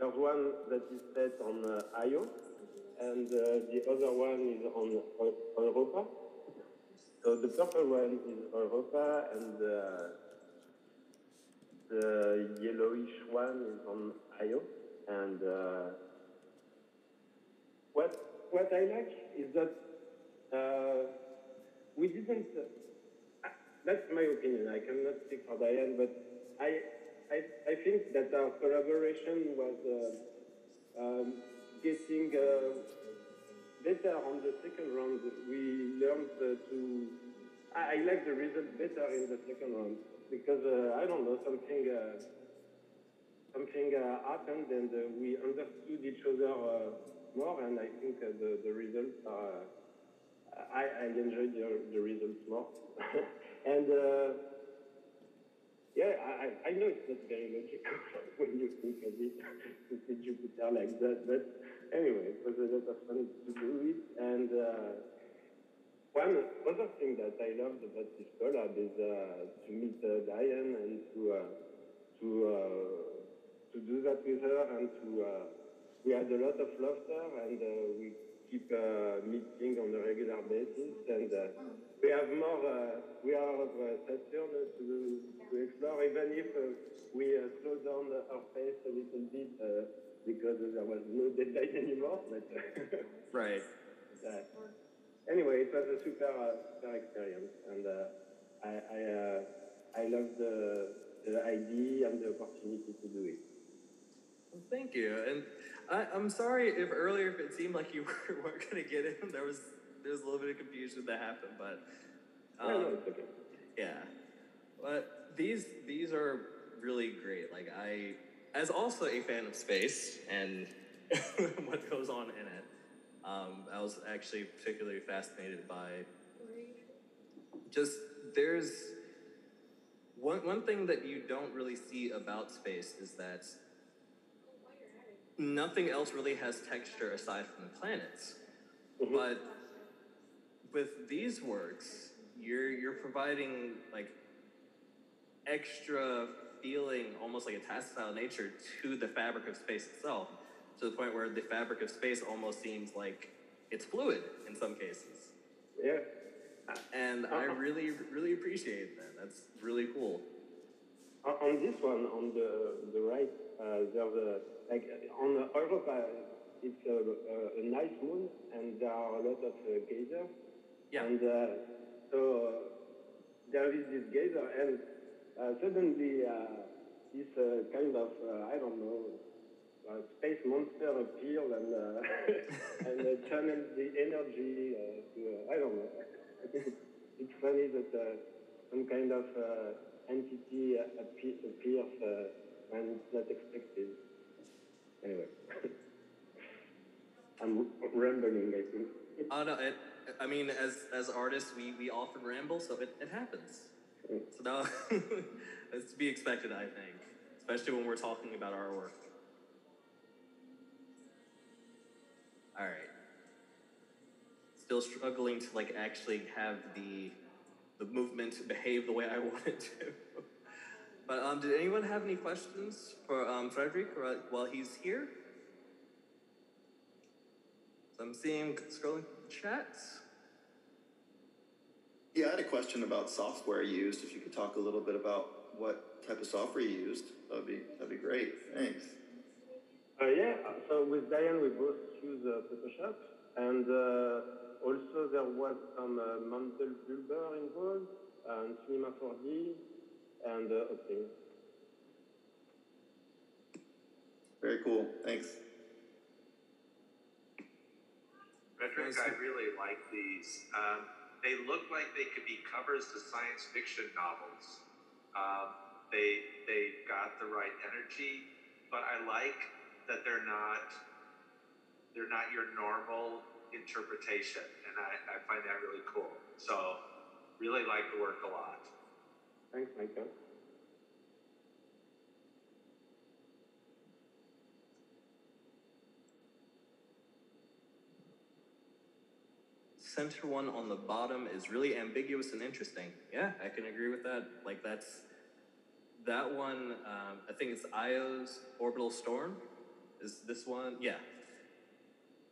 there's one that is set on uh, Io, and uh, the other one is on Eu- Europa. So the purple one is Europa, and uh, the yellowish one is on Io. And uh, what what I like is that we didn't. That's my opinion. I cannot speak for Diane, but I I, I think that our collaboration was um, getting better on the second round. We learned uh, to. I, I like the result better in the second round because uh, I don't know something. Uh, something happened and we understood each other more, and I think the the results are. I, I enjoyed the, the results more, and. Yeah, I, I- I know it's not very logical when you think of it to see Jupiter like that, but anyway, it was a lot of fun to do it. And uh, one other thing that I loved about this collab is uh, to meet uh, Diane and to uh, to to do that with her and to we had a lot of laughter and we keep meeting on a regular basis and we have more, we have uh, Saturn to, to explore, even if we slow down our pace a little bit because there was no deadline anymore. But right. uh, anyway, it was a super, uh, super experience, and uh, I, I, uh, I love the, the idea and the opportunity to do it. Well, thank you. And I, I'm sorry if earlier if it seemed like you were, weren't going to get in. There was there was a little bit of confusion that happened, but No, no, it's okay. yeah. But these these are really great. Like I, as also a fan of space and what goes on in it, um, I was actually particularly fascinated by just there's one one thing that you don't really see about space is that nothing else really has texture aside from the planets. But with these works, you're you're providing like extra feeling, almost like a tactile nature to the fabric of space itself, to the point where the fabric of space almost seems like it's fluid in some cases. Yeah. And I really, really appreciate that. That's really cool. On- On this one, on the the right, uh, there's a like uh, on the Europa, it's a, a, a nice moon, and there are a lot of uh, geysers. Yeah. And uh, so uh, there is this geyser, and uh, suddenly uh, this uh, kind of uh, I don't know. Uh, space monster appeared and uh, and uh, channeled the energy uh, to uh, I don't know. I think it's, funny that uh, some kind of uh, entity uh, appe- appears uh, when it's not expected. Anyway, I'm rambling. I think. Oh no, it, I mean, as as artists, we, we often ramble, so it, it happens. Now, it's to be expected, I think, especially when we're talking about our work. All right. Still struggling to like actually have the the movement behave the way I want it to. But um, did anyone have any questions for um, Frederick while- while he's here? So I'm seeing scrolling chats. Yeah, I had a question about software used. If you could talk a little bit about what type of software you used, that'd be that'd be great. Thanks. Uh, yeah, so with Diane, we both use uh, Photoshop, and uh, also there was some uh, Mantle involved, and Cinema 4D, and uh, Optim. Very cool. Thanks. Frederick, I really like these. Um, they look like they could be covers to science fiction novels. Um, they they got the right energy, but I like that they're not they're not your normal interpretation, and I, I find that really cool. So, really like the work a lot. Thanks, Michael. Center one on the bottom is really ambiguous and interesting. Yeah, I can agree with that. Like that's that one. Um, I think it's Io's orbital storm. Is this one? Yeah.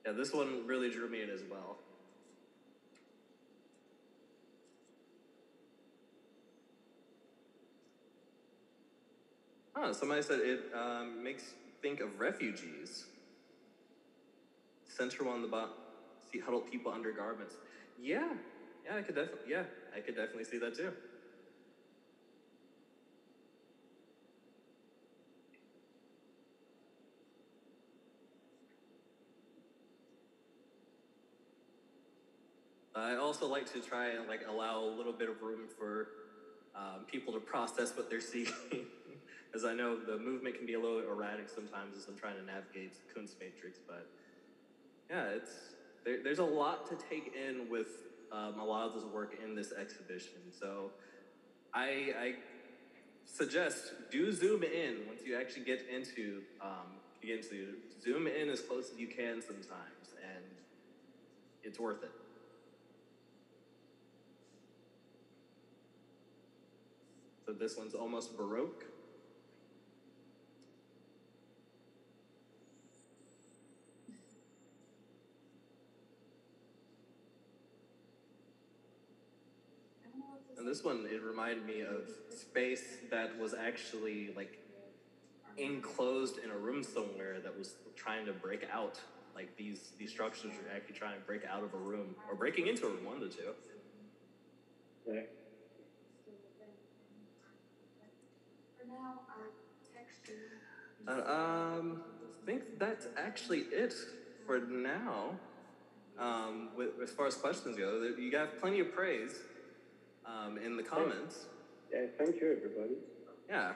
Yeah, this one really drew me in as well. Huh, somebody said it um, makes think of refugees. Center one on the bottom, see huddled people under garments. Yeah, yeah, I could definitely, yeah, I could definitely see that too. I also like to try and like allow a little bit of room for um, people to process what they're seeing, as I know the movement can be a little erratic sometimes as I'm trying to navigate Kunstmatrix. But yeah, it's there, there's a lot to take in with um, a lot of this work in this exhibition. So I, I suggest do zoom in once you actually get into um, you get into zoom in as close as you can sometimes, and it's worth it. So this one's almost Baroque. And this one, it reminded me of space that was actually like enclosed in a room somewhere that was trying to break out. Like these these structures are actually trying to break out of a room or breaking into a room, one of the two. Yeah. Uh, um, I think that's actually it for now. Um, with, as far as questions go, you got plenty of praise um, in the comments. Yeah, thank you, everybody. Yeah.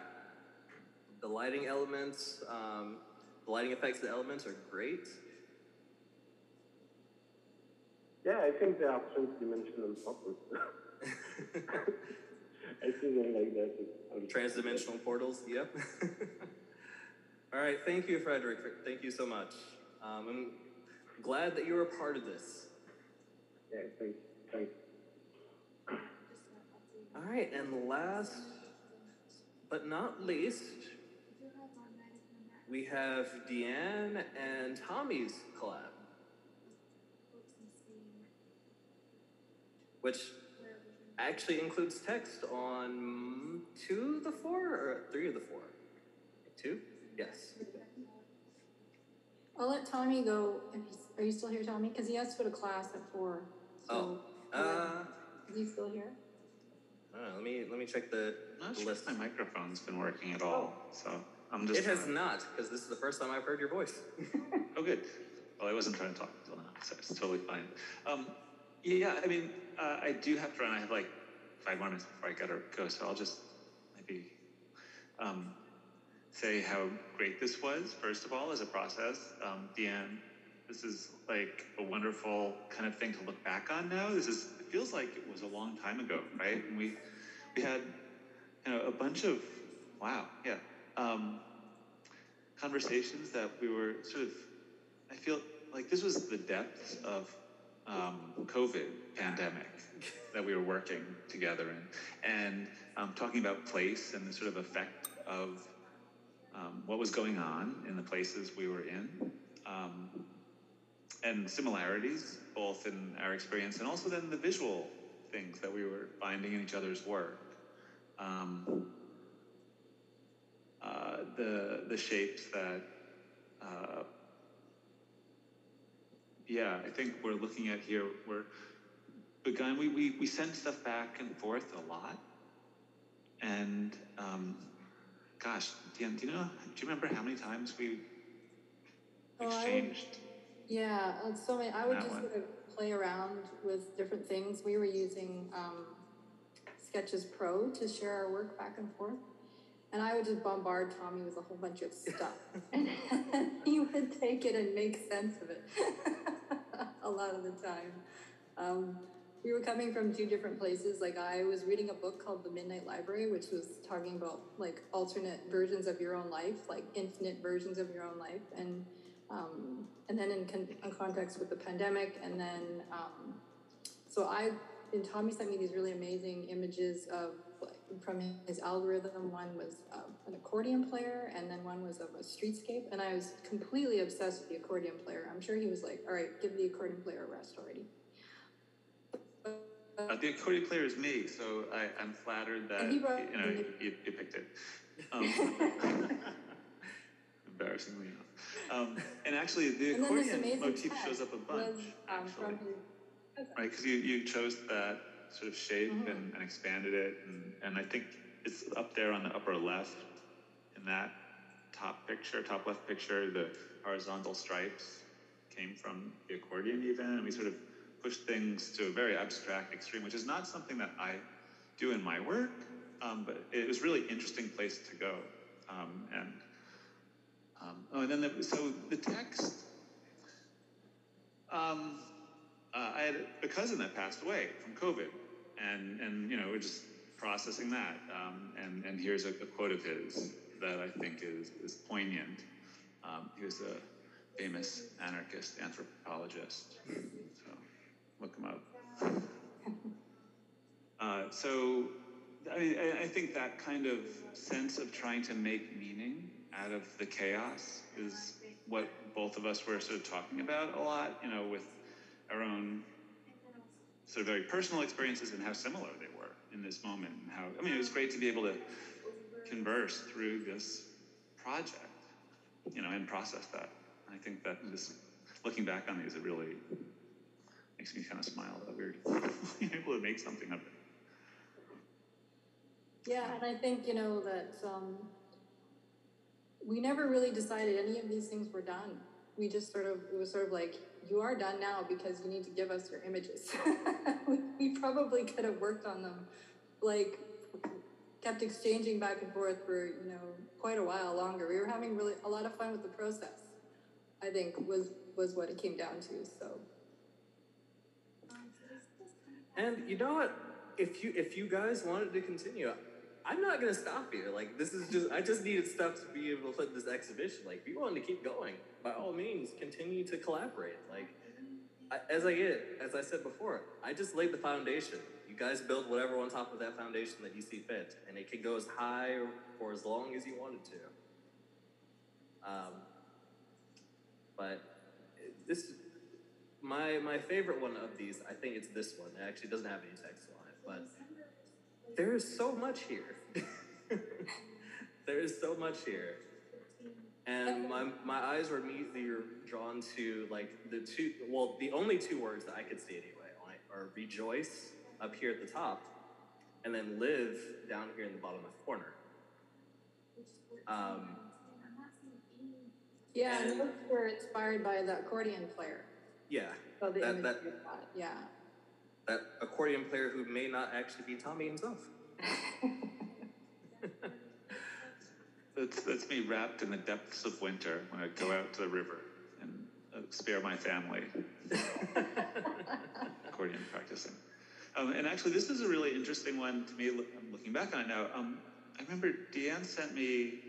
The lighting elements, um, the lighting effects of the elements are great. Yeah, I think they are trans-dimensional purpose. I see them like that. Transdimensional portals, yep. All right, thank you, Frederick. Thank you so much. Um, I'm glad that you were a part of this. Yeah, thanks. Thanks. All right, and last but not least, we have Deanne and Tommy's collab, which actually includes text on two of the four or three of the four. Two? Yes. I'll let Tommy go. Are you still here, Tommy? Because he has to go to class at four. So, oh. Uh, is he still here? I let me let me check the I'm not sure list. if my microphone's been working at all, so I'm just. It has not, because this is the first time I've heard your voice. Oh, good. Well, I wasn't trying to talk until now, so it's totally fine. Um, yeah, I mean, uh, I do have to run. I have like five more minutes before I gotta go, so I'll just maybe um, say how great this was. First of all, as a process, um, Deanne, this is like a wonderful kind of thing to look back on now. This is it feels like it was a long time ago, right? And we we had you know a bunch of wow, yeah. Um, conversations that we were sort of I feel like this was the depths of um, COVID pandemic that we were working together in, and um, talking about place and the sort of effect of um, what was going on in the places we were in, um, and similarities both in our experience and also then the visual things that we were finding in each other's work. Um, uh, the the shapes that uh, yeah, I think we're looking at here. We're begun. We we we send stuff back and forth a lot, and um, gosh, Deanne, do you know? Do you remember how many times we Oh, exchanged? Yeah, uh, so many, I would just one. sort of play around with different things. We were using um, Sketches Pro to share our work back and forth. And I would just bombard Tommy with a whole bunch of stuff. and he would take it and make sense of it a lot of the time. Um, we were coming from two different places. Like I was reading a book called The Midnight Library, which was talking about like alternate versions of your own life, like infinite versions of your own life, and um, and then in, con- in context with the pandemic, and then um, so I and Tommy sent me these really amazing images of like, from his algorithm. One was uh, an accordion player, and then one was of a streetscape. And I was completely obsessed with the accordion player. I'm sure he was like, "All right, give the accordion player a rest already." Uh, the accordion player is me, so I, I'm flattered that brought- you know you, you picked it. Um, embarrassingly enough. Um, and actually, the and accordion motif shows up a was bunch, um, from his right? Because you, you chose that sort of shape Mhm. and, and expanded it, and, and I think it's up there on the upper left in that top picture, top left picture. The horizontal stripes came from the accordion, even, and we sort of pushed things to a very abstract extreme, which is not something that I do in my work, um, but it was really interesting place to go. Um, and um, oh, and then the, so the text. Um, uh, I had a cousin that passed away from COVID, and and you know we're just processing that. Um, and and here's a, a quote of his that I think is is poignant. Um, he was a famous anarchist anthropologist. So look him up. Uh, so I mean, I, I think that kind of sense of trying to make meaning out of the chaos is what both of us were sort of talking about a lot. You know, with our own sort of very personal experiences and how similar they were in this moment. And how, I mean, it was great to be able to converse through this project, you know, and process that. I think that just looking back on these, it really makes me kind of smile that we're able to make something of it. Yeah, and I think, you know, that um, we never really decided any of these things were done. We just sort of, it was sort of like, you are done now because you need to give us your images. we, probably could have worked on them, like, kept exchanging back and forth for, you know, quite a while longer. We were having really a lot of fun with the process, I think, was, was what it came down to, so. And you know what? If you if you guys wanted to continue, I'm not gonna stop you. Like this is just I just needed stuff to be able to put this exhibition. Like if you wanted to keep going, by all means, continue to collaborate. Like I, as I get, as I said before, I just laid the foundation. You guys build whatever on top of that foundation that you see fit, and it can go as high or for as long as you wanted to. Um, but this my my favorite one of these, I think it's this one. It actually doesn't have any text on it, but there is so much here. there is so much here. And my, my eyes were immediately drawn to like the two, well, the only two words that I could see anyway like, are rejoice up here at the top and then live down here in the bottom left corner. Um, Yeah, and those were inspired by the accordion player. yeah, So the that, that, yeah. That accordion player who may not actually be Tommy himself. That's, that's me wrapped in the depths of winter when I go out to the river and uh, spare my family accordion practicing. Um, and actually, this is a really interesting one to me. I'm looking back on it now. Um, I remember Deanne sent me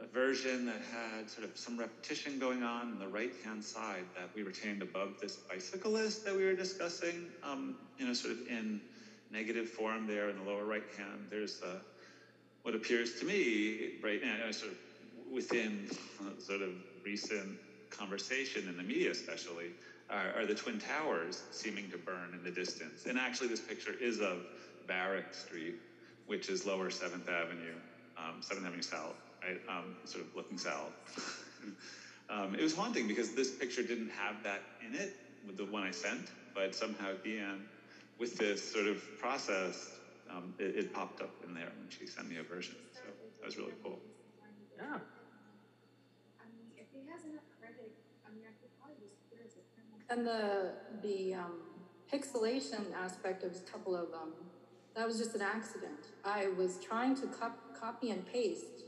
a version that had sort of some repetition going on on the right hand side that we retained above this bicyclist that we were discussing, um, you know, sort of in negative form there in the lower right hand. There's uh, what appears to me right now, sort of within uh, sort of recent conversation in the media, especially, are, are the Twin Towers seeming to burn in the distance. And actually, this picture is of Varick Street, which is lower 7th Avenue, um, 7th Avenue South, right? Um, sort of looking south. um, it was haunting because this picture didn't have that in it with the one I sent, but somehow Deanne, with this sort of process, um, it, it popped up in there when she sent me a version. So that was really cool. Yeah. I mean, if he has enough credit, I mean, I could probably just clear as a criminal. And the the um, pixelation aspect of a couple of them, that was just an accident. I was trying to cop- copy and paste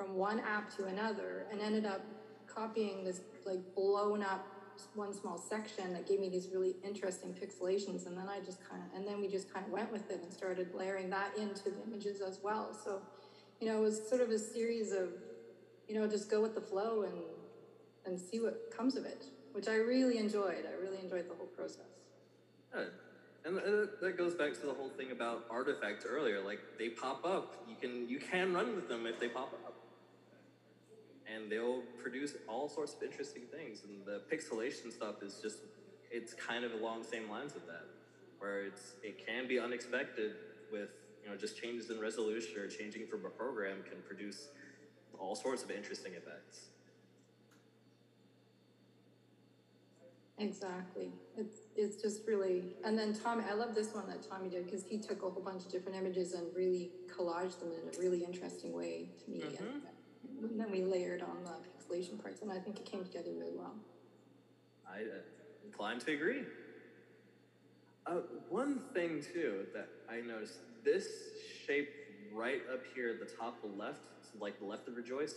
from one app to another, and ended up copying this like blown up one small section that gave me these really interesting pixelations, and then I just kind of and then we just kind of went with it and started layering that into the images as well. So, you know, it was sort of a series of, you know, just go with the flow and and see what comes of it, which I really enjoyed. I really enjoyed the whole process. Good. And that goes back to the whole thing about artifacts earlier. Like they pop up, you can you can run with them if they pop up, and they'll produce all sorts of interesting things. And the pixelation stuff is just it's kind of along the same lines of that, where it's it can be unexpected with you know just changes in resolution or changing from a program can produce all sorts of interesting effects. Exactly. It's it's just really and then Tom I love this one that Tommy did because he took a whole bunch of different images and really collaged them in a really interesting way to me. And, and then we layered on the pixelation parts and I think it came together really well. I uh, incline to agree. Uh, one thing too that I noticed this shape right up here at the top left, so like the left of Rejoice,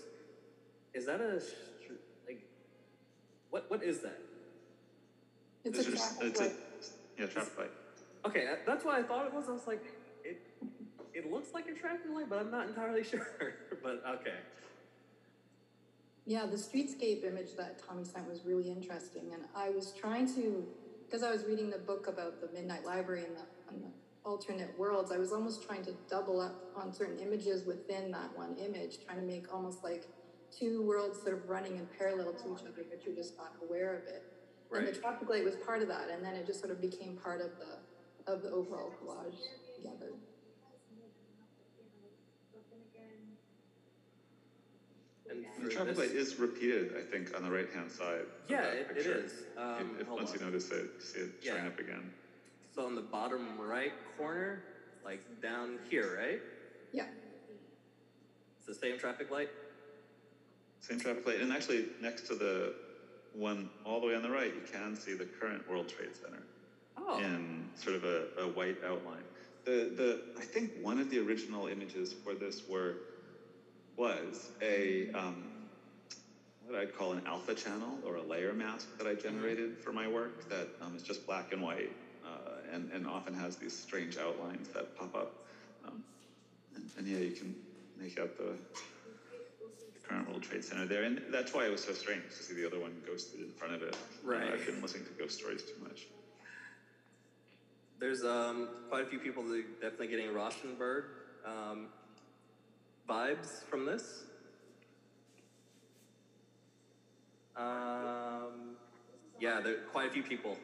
is that a str- like what what is that? It's It's a just- traffic it's a- light. yeah, traffic light. Okay, uh, that's what I thought it was. I was like, it it looks like a traffic light, but I'm not entirely sure. but okay, Yeah, the streetscape image that Tommy sent was really interesting, and I was trying to, because I was reading the book about the Midnight Library and the, and the alternate worlds. I was almost trying to double up on certain images within that one image, trying to make almost like two worlds sort of running in parallel to each other, but you're just not aware of it. And the Right. traffic light was part of that, and then it just sort of became part of the of the overall collage together. And The for traffic this- light is repeated, I think, on the right-hand side. Yeah, that it- it picture. is. Um, If- if once on. you notice it, you see it showing Yeah. up again. So on the bottom right corner, like down here, right? Yeah. It's the same traffic light. Same traffic light, and actually next to the one all the way on the right, you can see the current World Trade Center Oh. in sort of a, a white outline. The the I think one of the original images for this were was a um, what I'd call an alpha channel or a layer mask that I generated for my work that um, is just black and white uh, and and often has these strange outlines that pop up. Um, and, and yeah, you can make out the current World Trade Center there, and that's why it was so strange to see the other one ghosted in front of it. Right. Uh, I've been listening to ghost stories too much. There's um, quite a few people that are definitely getting Rauschenberg um, vibes from this. Um, yeah, there are quite a few people.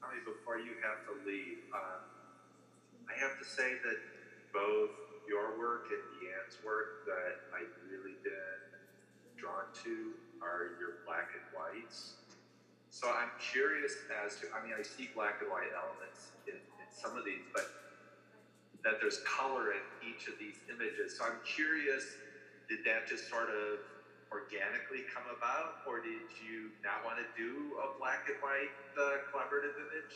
Tommy, before you have to leave, uh, I have to say that both your work and Deanne's work that I really been drawn to are your black and whites. So I'm curious as to, I mean, I see black and white elements in, in some of these, but that there's color in each of these images. So I'm curious, did that just sort of organically come about, or did you not want to do a black and white uh, collaborative image?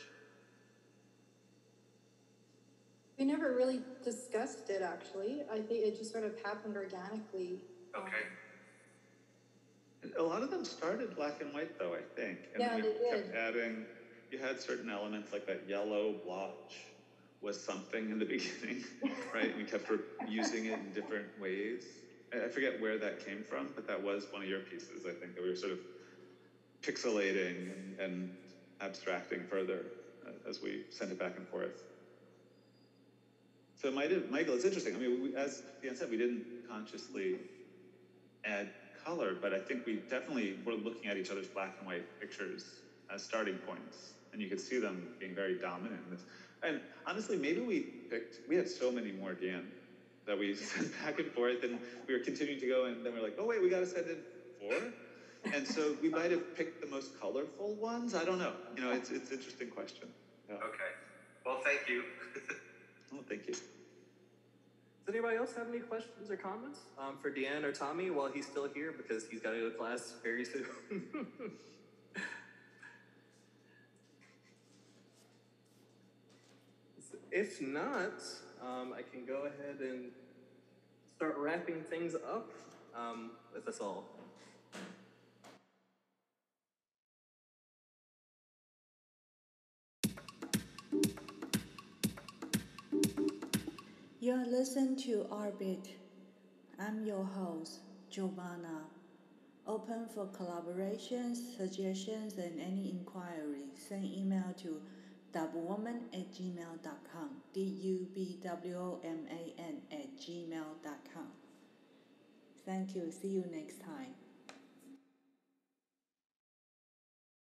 We never really discussed it actually. I think it just sort of happened organically. Okay. A lot of them started black and white, though, I think. And Yeah, we they kept did. adding, you had certain elements like that yellow blotch was something in the beginning, right? We kept using it in different ways. I, forget where that came from, but that was one of your pieces, I think, that we were sort of pixelating and, abstracting further uh, as we sent it back and forth. So, have, Michael, it's interesting. I mean, we, as Dan said, we didn't consciously add color, but I think we definitely were looking at each other's black and white pictures as starting points, and you could see them being very dominant. And honestly, maybe we picked, we had so many more, Dan, that we sent back and forth, and we were continuing to go, and then we are like, oh, wait, we got to send in four? And so we might have picked the most colorful ones. I don't know. You know, it's it's an interesting question. Yeah. Okay. Well, thank you. Oh, thank you. Does anybody else have any questions or comments um, for Deanne or Tommy while he's still here because he's got to go to class very soon? if not, um, I can go ahead and start wrapping things up um, with us all. You're listening to Orbit. I'm your host, Giovanna. Open for collaborations, suggestions, and any inquiry. Send email to dubwoman at gmail.com. D U B W O M A N at gmail.com. Thank you. See you next time.